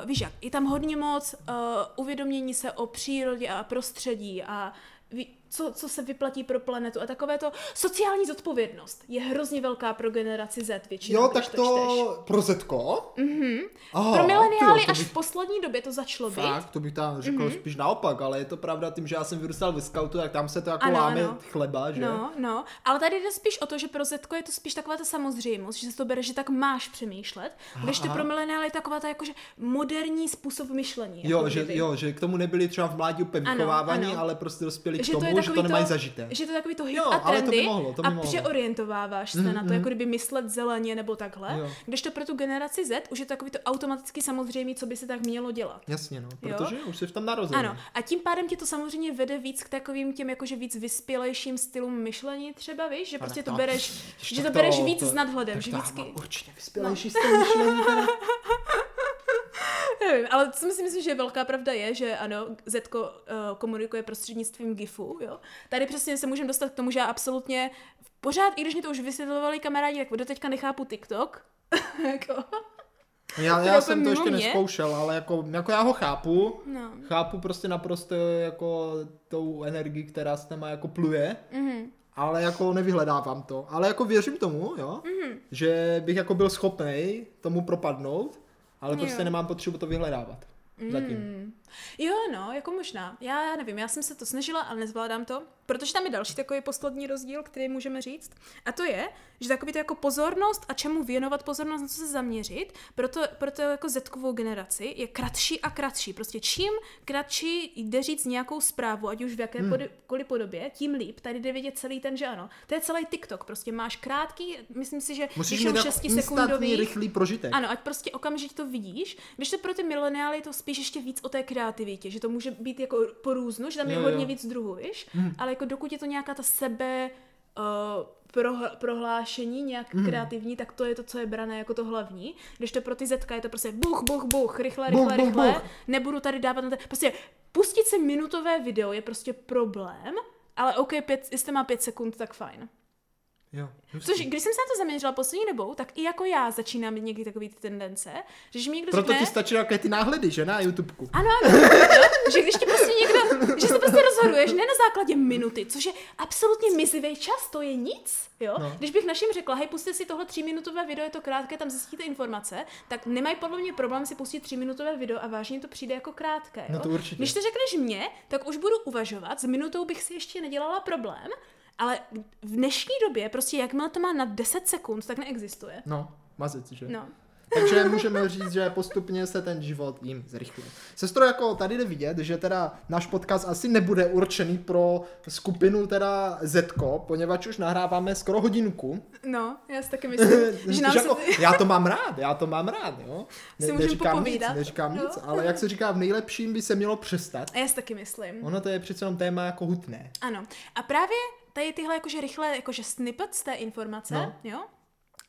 uh, víš jak, je tam hodně moc uh, uvědomění se o přírodě a prostředí a ví, co, co se vyplatí pro planetu a takové to sociální zodpovědnost je hrozně velká pro generaci Z většinou, Jo, tak to, čteš. to pro Zetko? Mhm. Pro mileniály až bych, v poslední době to začalo být. Fakt, to bych tam řekl mm-hmm. spíš naopak, ale je to pravda tím, že já jsem vyrůstal ve scoutu, tak tam se to jako Ano, láme ano. chleba, že? No, no, ale tady jde spíš o to, že pro Zetko je to spíš taková ta samozřejmost, že se to bere, že tak máš přemýšlet, když to aha. pro mileniály je taková ta jakože moderní způsob myšlení. Jo, jako že, kdyby. jo, že k tomu nebyli třeba v mládí úplně vychovávaní, ale prostě dospěli k tomu, to že to nemají zažité. Že to je takový to hip Jo, a ale to by trendy mohlo, to by a mohlo. přeorientováváš se Mhm, na to, mhm. jako kdyby myslet zeleně nebo takhle. Jo. Když to pro tu generaci Z už je to takový to automaticky samozřejmé, co by se tak mělo dělat. Jasně, no, protože už jsi v tom narozený. Ano, a tím pádem tě to samozřejmě vede víc k takovým těm jakože víc vyspělejším stylům myšlení třeba, víš, že prostě to bereš, že to bereš víc s nadhledem, že to vždycky... určitě vyspělejší styl myšlení. Nevím, ale co si myslím, že velká pravda je, že ano, Zetko uh, komunikuje prostřednictvím GIFu, jo. Tady přesně se můžeme dostat k tomu, že já absolutně pořád, i když mi to už vysvětlovali kamarádi, tak doteďka nechápu TikTok. jako, Já, já je jsem to ještě mě. neskoušel, ale jako, jako já ho chápu. no. Chápu prostě naprosto jako tou energii, která s téma jako pluje. Mhm. Ale jako nevyhledávám to. Ale jako věřím tomu, jo, Mhm. že bych jako byl schopný tomu propadnout, ale Jo. prostě nemám potřebu to vyhledávat. Zatím. Mm. Jo, no, jako možná. Já, já nevím, já jsem se to snažila, ale nezvládám to. Protože tam je další takový poslední rozdíl, který můžeme říct. A to je, že takový to jako pozornost a čemu věnovat pozornost, na co se zaměřit, proto, proto jako zetkovou generaci je kratší a kratší. Prostě čím kratší jde říct nějakou zprávu, ať už v jakékoliv podobě, tím líp. Tady jde vidět celý ten, že ano. To je celý TikTok. Prostě máš krátký, myslím si, že Musíš jako 6 instantní, sekundový. rychlý prožitek. Ano, ať prostě okamžitě to vidíš. Když to pro ty mileniály je to spíš ještě víc o té kreativitě, že to může být jako po různu, že tam je Jo, hodně jo. víc druhů, víš? Ale jako dokud je to nějaká ta sebe uh, proh- prohlášení nějak Mhm. kreativní, tak to je to, co je brané jako to hlavní. Když to pro ty zetka je to prostě buch, buch, buch, rychle, Buch, rychle, buch, rychle. buch. Nebudu tady dávat na to. Prostě pustit si minutové video je prostě problém, ale OK, pět, jestli má pět sekund, tak fajn. Jo, Což, když jsem se na to zaměřila poslední dobou, tak i jako já začínám mít někdy takový ty tendence, že když mi někdo Proto řekne... ti stačí jaké ty náhledy, že na YouTubeku. Ano, ano, že když ti prostě někdo, že se prostě rozhoduješ ne na základě minuty, což je absolutně mizivý čas, to je nic, jo. No. Když bych našim řekla, hej, puste si tohle tříminutové video, je to krátké, tam zjistíte informace, tak nemají podle mě problém si pustit tříminutové video a vážně to přijde jako krátké, jo. No to určitě. Když to řekneš mně, tak už budu uvažovat, s minutou bych si ještě nedělala problém, ale v dnešní době prostě jakmile to má na 10 sekund, tak neexistuje. No, mazec, že? No. Takže můžeme říct, že postupně se ten život jim zrychluje. Sestro, jako tady jde vidět, že teda náš podcast asi nebude určený pro skupinu teda Zetko, poněvadž už nahráváme skoro hodinku. No, já si taky myslím, že nám Že se... jako, já to mám rád, já to mám rád, jo. Si můžeme neříkám nic, popovídat. neříkám Jo. nic, ale jak se říká, v nejlepším by se mělo přestat. A já si taky myslím. Ono to je přece jenom téma jako hutné. Ano. A právě tady tyhle jakože rychlé jakože snippets té informace, No. jo?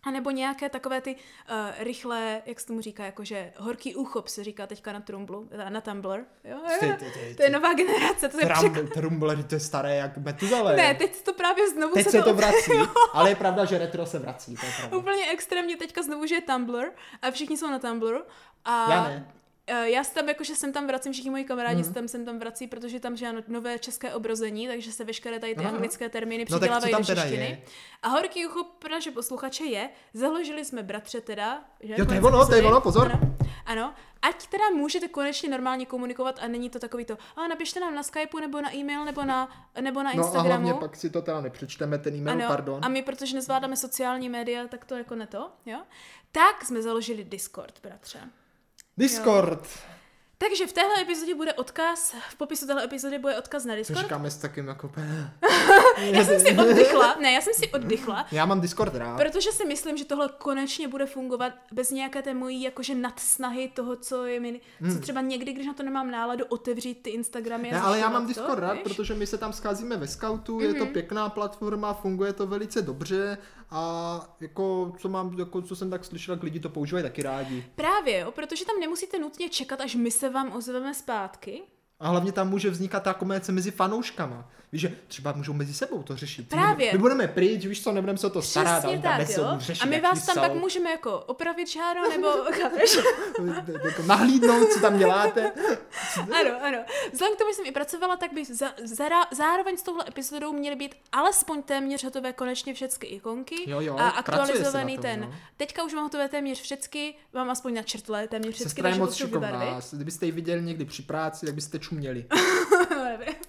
A nebo nějaké takové ty uh, rychlé, jak se tomu říká, jakože horký úchop se říká teďka na Trumblu, eh, na Tumblr, jo? Ty, ty, ty, To je nová generace, to přek... Trum, Trumbler, to je staré jak Metuzalé. Ne, teď se to právě znovu Teď se to vrací, ale je pravda, že retro se vrací, to je pravda. Úplně extrémně teďka znovu, že je Tumblr a všichni jsou na Tumblr a Já ne. Eh, já se tam jakože jsem tam vracím, všichni moji kamarádi mm. tam jsem tam vrací, protože tam žádné nové české obrození, takže se veškeré tady ty Aha. anglické termíny No přidělávají tam do češtiny. je? A horký ucho pro naše posluchače je, založili jsme bratře teda, že? Jo, to je ono, to je ono, pozor. Ano, ano, ať teda můžete konečně normálně komunikovat a není to takový to, a napište nám na Skypeu nebo na e-mail nebo na, nebo na No a Instagramu. hlavně pak si to teda nepřečteme, ten e-mail, Ano, pardon. a my, protože nezvládáme sociální média, tak to jako ne to, jo? Tak jsme založili Discord, bratře. Discord. Takže v téhle epizodě bude odkaz, v popisu téhle epizody bude odkaz na To Discord. říkáme s takým jako... Já jsem si oddychla, ne, já jsem si oddychla, Já mám Discord rád. protože si myslím, že tohle konečně bude fungovat bez nějaké té mojí jakože nadsnahy toho, co je mi, co třeba někdy, když na to nemám náladu, otevřít ty Instagramy Hmm. Ne, ale já mám to, Discord rád, víš? protože my se tam scházíme ve scoutu, je to Mhm. pěkná platforma, funguje to velice dobře a jako co mám, jako co jsem tak slyšel, tak lidi to používají taky rádi. Právě, jo, protože tam nemusíte nutně čekat, až my se vám ozveme zpátky. A hlavně tam může vznikat ta komunikace mezi fanouškama. Víš, že třeba můžou mezi sebou to řešit. Právě. My budeme pryč, víš co, nebudeme se o to starat. Přesně tak, jo. řešit, A my vás tam jsou. pak můžeme jako opravit žáro, nebo chápeš? jako nahlídnout, co tam děláte. ano, ano. Vzhledem k tomu, že jsem i pracovala, tak by za, zara, zároveň s touhle epizodou měly být alespoň téměř hotové konečně všechny ikonky Jo, jo, a aktualizovaný tom, ten. no. Teďka už mám hotové téměř všechny, mám aspoň na čertle téměř všechny, Sestra je moc šikovná. Kdybyste ji viděli někdy při práci, tak byste choumialer.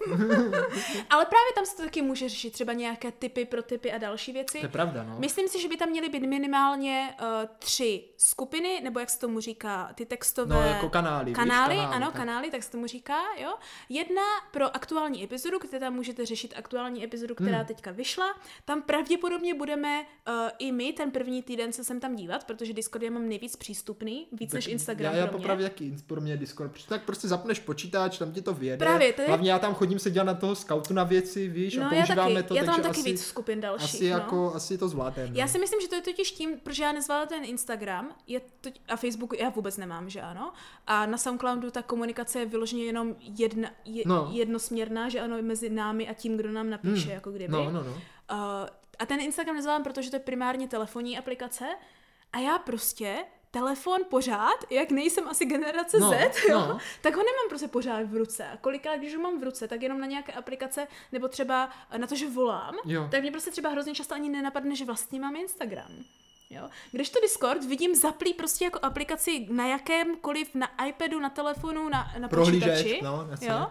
Ale právě tam se to taky může řešit, třeba nějaké typy pro typy a další věci. To je pravda, no. Myslím si, že by tam měly být minimálně uh, tři skupiny, nebo jak se tomu říká, ty textové... No, jako kanály, víš, Kanály, kanály, ano, tak. kanály, tak se tomu říká, jo. Jedna pro aktuální epizodu, kde tam můžete řešit aktuální epizodu, která Hmm. teďka vyšla. Tam pravděpodobně budeme uh, i my ten první týden se sem tam dívat, protože Discord já mám nejvíc přístupný, víc než Instagram Já, já popravdě jaký pro mě Discord. Tak prostě zapneš počítač, tam ti to vyjede. Právě, to je- Hlavně já tam chodím se dělat na toho scoutu na věci, víš, a No já používáme taky, to, já to mám taky asi, víc skupin dalších, asi, no. jako, asi to zvládneme. Já si myslím, že to je totiž tím, protože já nezvládám ten Instagram je to, a Facebook já vůbec nemám, že ano. A na Soundcloudu ta komunikace je vyloženě jenom jedna, je, no. jednosměrná, že ano, mezi námi a tím, kdo nám napíše, Hmm. jako kdyby. No, no, no. Uh, a ten Instagram nezvládám, protože to je primárně telefonní aplikace a já prostě telefon pořád, jak nejsem asi generace No, Z, jo, no. tak ho nemám prostě pořád v ruce. A kolikrát, když ho mám v ruce, tak jenom na nějaké aplikace, nebo třeba na to, že volám, Jo. tak mě prostě třeba hrozně často ani nenapadne, že vlastně mám Instagram. Jo? Když to Discord vidím zaplý prostě jako aplikaci na jakémkoliv, na iPadu, na telefonu, na, na Prohlížeč, počítači. no, jasně. jo?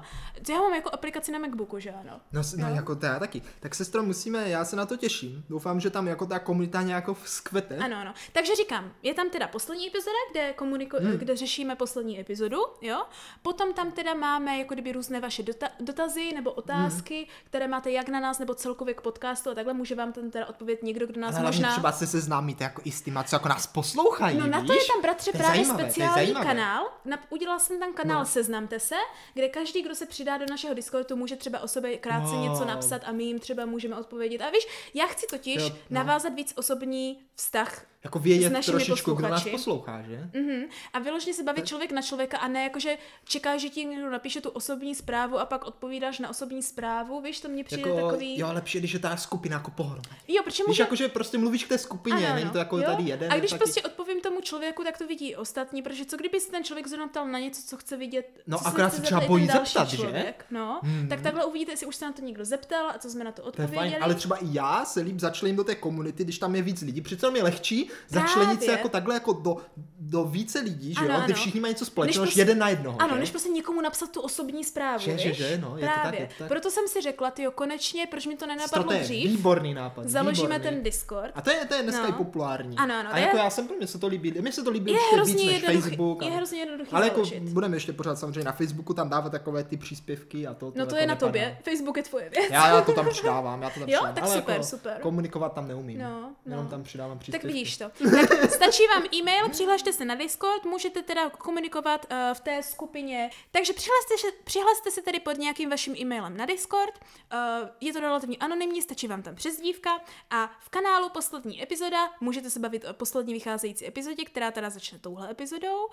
To já mám jako aplikaci na Macbooku, že ano. No, no Jo. jako to já taky. Tak sestro, musíme, já se na to těším. Doufám, že tam jako ta komunita nějak vzkvete. Ano, ano. Takže říkám, je tam teda poslední epizoda, kde, komuniko- Hmm. kde řešíme poslední epizodu, jo. Potom tam teda máme jako kdyby různé vaše dota- dotazy nebo otázky, Hmm. které máte jak na nás nebo celkově k podcastu a takhle může vám tam teda odpovědět někdo, kdo nás možná... třeba se seznámíte jako i s těma, co jako nás poslouchají, No na to víš? je tam, bratře, To právě zajímavé, speciální kanál. Na, udělala jsem tam kanál No. no. Seznamte se, kde každý, kdo se přidá do našeho Discordu, může třeba o sobě krátce Wow. něco napsat a my jim třeba můžeme odpovědět. A víš, já chci totiž Jo, no. no. navázat víc osobní vztah Jako s vědět trošičku, kdo nás poslouchá, že? Mhm. A vyloženě se bavit člověk na člověka a ne jakože čeká, že ti někdo napíše tu osobní zprávu a pak odpovídáš na osobní zprávu, víš, to mně přijde Jako, takový... Jo, lepší, když je ta skupina jako pohromady. jo protože Víš, může... jako, že prostě mluvíš k té skupině, není to jako jo? tady jeden. A když taky... prostě odpovím tomu člověku, tak to vidí ostatní, protože co kdyby se ten člověk zrovna ptal na něco, co chce vidět, No, akorát se třeba bojí zeptat, že? člověk, No, Hmm. tak takhle uvidíte, jestli už se na to někdo zeptal a co jsme na to To je odpověděli. fajn, ale třeba i já se líp začlením do té komunity, když tam je víc lidí. Přece jenom je lehčí začlenit se Právě. jako takhle jako do, do více lidí, že Ano, jo? Ano. všichni mají něco společného, prostě- jeden na jednoho. Ano, že? než prostě někomu napsat tu osobní zprávu, Že, že, že, no, je to tak, Právě. je to tak. Proto jsem si řekla, ty konečně, proč mi to nenapadlo to je dřív, výborný nápad. založíme výborný. ten Discord. A to je, to je dneska No. i populární. Ano, ano, A to jako je- já jsem, mně se to líbí, mně se to líbí Je hrozně víc než Facebook. je hrozně jednoduchý Ale jako založit. budeme ještě pořád samozřejmě na Facebooku tam dávat takové ty příspěvky a to. No to jako je na nepadá. tobě, Facebook je tvoje věc. Já, já to tam přidávám, já to tam Jo? přidávám. Tak ale super, jako super. Komunikovat tam neumím. No, Jenom no. tam přidávám Tak příspěvky. vidíš to. Tak stačí vám e-mail, přihlašte se na Discord, můžete teda komunikovat uh, v té skupině. Takže přihlaste se, přihlaste se tedy pod nějakým vaším e-mailem na Discord. Uh, je to relativně anonymní, stačí vám tam přezdívka a v kanálu poslední epizoda můžete můžete se bavit o poslední vycházející epizodě, která teda začne touhle epizodou. Uh,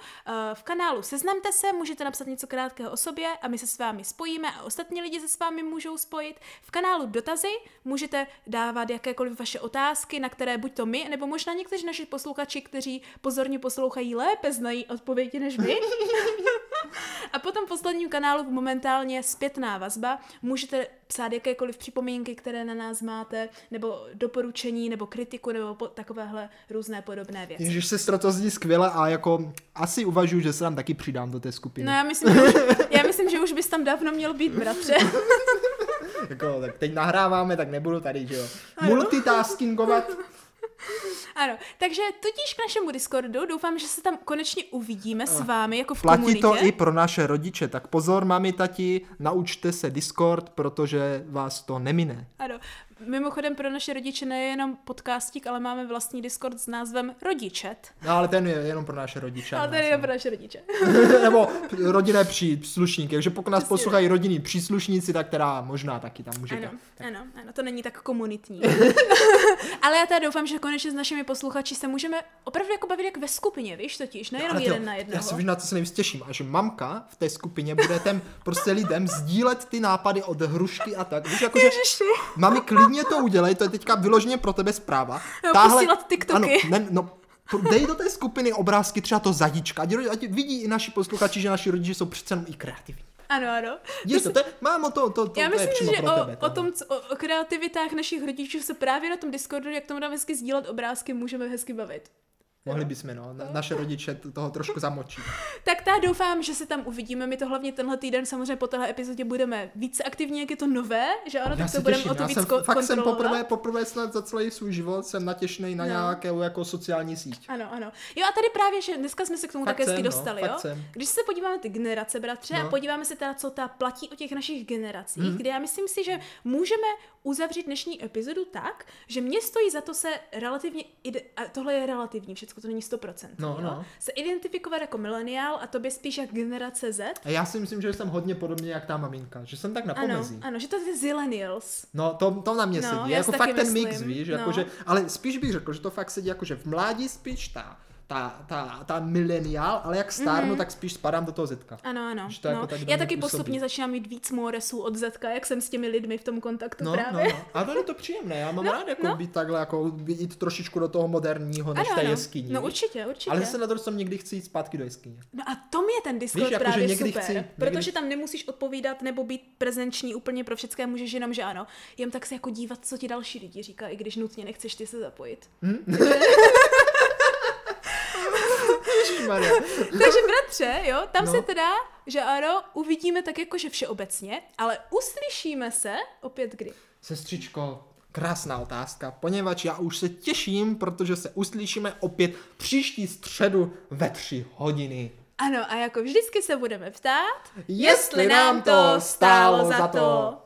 v kanálu Seznamte se, můžete napsat něco krátkého o sobě a my se s vámi spojíme a ostatní lidi se s vámi můžou spojit. V kanálu Dotazy můžete dávat jakékoliv vaše otázky, na které buď to my, nebo možná někteří naši posluchači, kteří pozorně poslouchají, lépe znají odpovědi než my. a potom v posledním kanálu momentálně zpětná vazba. Můžete psát jakékoliv připomínky, které na nás máte, nebo doporučení, nebo kritiku, nebo po, takovéhle různé podobné věci. Ježiš, sestro, to zní skvěle a jako asi uvažuji, že se tam taky přidám do té skupiny. No já myslím, že už, já myslím, že už bys tam dávno měl být, bratře. jako, tak teď nahráváme, tak nebudu tady, že jo. Multitaskingovat. Ano, takže tudíž k našemu Discordu, doufám, že se tam konečně uvidíme s vámi jako v Platí komunitě. to i pro naše rodiče, tak pozor, mami, tati, naučte se Discord, protože vás to nemine. Ano, mimochodem pro naše rodiče nejenom podcastík, ale máme vlastní Discord s názvem Rodičet. No ale ten je jenom pro naše rodiče. Ale tady je pro naše rodiče. Nebo rodinné příslušníky, takže pokud nás Přesně poslouchají rodinní příslušníci, tak teda možná taky tam můžete. Ano, ano, ano, to není tak komunitní. Ale já teda doufám, že konečně s našimi posluchači se můžeme opravdu jako bavit jak ve skupině, víš totiž, nejenom tyjo, jeden na Já jednoho. si víš, na co se nejvíc těším, a že mamka v té skupině bude těm prostě lidem sdílet ty nápady od hrušky a tak. Víš, jakože, Ježiši. mami, klidně to udělej, to je teďka vyloženě pro tebe zpráva. Jo, posílat TikToky. Ano, ne, no, dej do té skupiny obrázky třeba to zajíčka, ať, ať vidí i naši posluchači, že naši rodiče jsou přece jenom i kreativní. Ano, ano. Víš to, to je, mámo, to, to, to, Já to je myslím, přímo že pro o, tebe. o tom, co, o, o kreativitách našich rodičů se právě na tom Discordu, jak tomu dáme hezky sdílet obrázky, můžeme hezky bavit. Mohli bychom, no, na, naše rodiče toho trošku zamočí. Tak já doufám, že se tam uvidíme. My to hlavně tenhle týden samozřejmě po téhle epizodě budeme více aktivní, jak je to nové, že ano, Já tak to budeme o to já víc jsem, ko- fakt jsem poprvé, poprvé snad za celý svůj život jsem natěšnej na No. nějakou jako sociální síť. Ano, ano. Jo a tady právě, že dneska jsme se k tomu Fakt také hezky jsem, no, dostali, fakt jo? jsem. Když se podíváme ty generace, bratře, No. a podíváme se teda, co ta platí o těch našich generacích, Mhm. kde já myslím si, že můžeme uzavřít dnešní epizodu tak, že mě stojí za to se relativně, ide- a tohle je relativní, všechno to není 100%, No, jo? no. se identifikovat jako mileniál a tobě spíš jak generace Z. A já si myslím, že jsem hodně podobně jak ta maminka, že jsem tak na Ano, pomezí. ano, že to je zillennials. No, to, to na mě No, sedí, jako fakt taky ten mix, myslím, víš, no. jakože, ale spíš bych řekl, že to fakt sedí jakože v mládí spíš ta, ta, ta, ta mileniál, ale jak stárnu, tak spíš spadám do toho zetka. Ano, ano. Že to jako no. tak do Já mě taky působí. postupně začínám mít víc moresů od Zetka, jak jsem s těmi lidmi v tom kontaktu No, právě. no, no. A to je to příjemné, já mám No, rád jako no. být takhle, jako jít trošičku do toho moderního, než v té jeskyni. No určitě, určitě. Ale zase na stranu někdy chci jít zpátky do jeskyně. No a to je ten Discord Víš, jako, že právě někdy super, chci- někdy- protože tam nemusíš odpovídat nebo být prezenční úplně pro všechno, můžeš jenom, že ano, jen tak se jako dívat, co ti další lidi říkají, i když nutně nechceš ty se zapojit. Ježišmarja. Takže bratře, jo, tam No. se teda, že ano, uvidíme tak jakože všeobecně, ale uslyšíme se opět kdy. Sestřičko, krásná otázka, poněvadž já už se těším, protože se uslyšíme opět příští středu ve tři hodiny. Ano, a jako vždycky se budeme ptát, Jestli nám to stálo za to.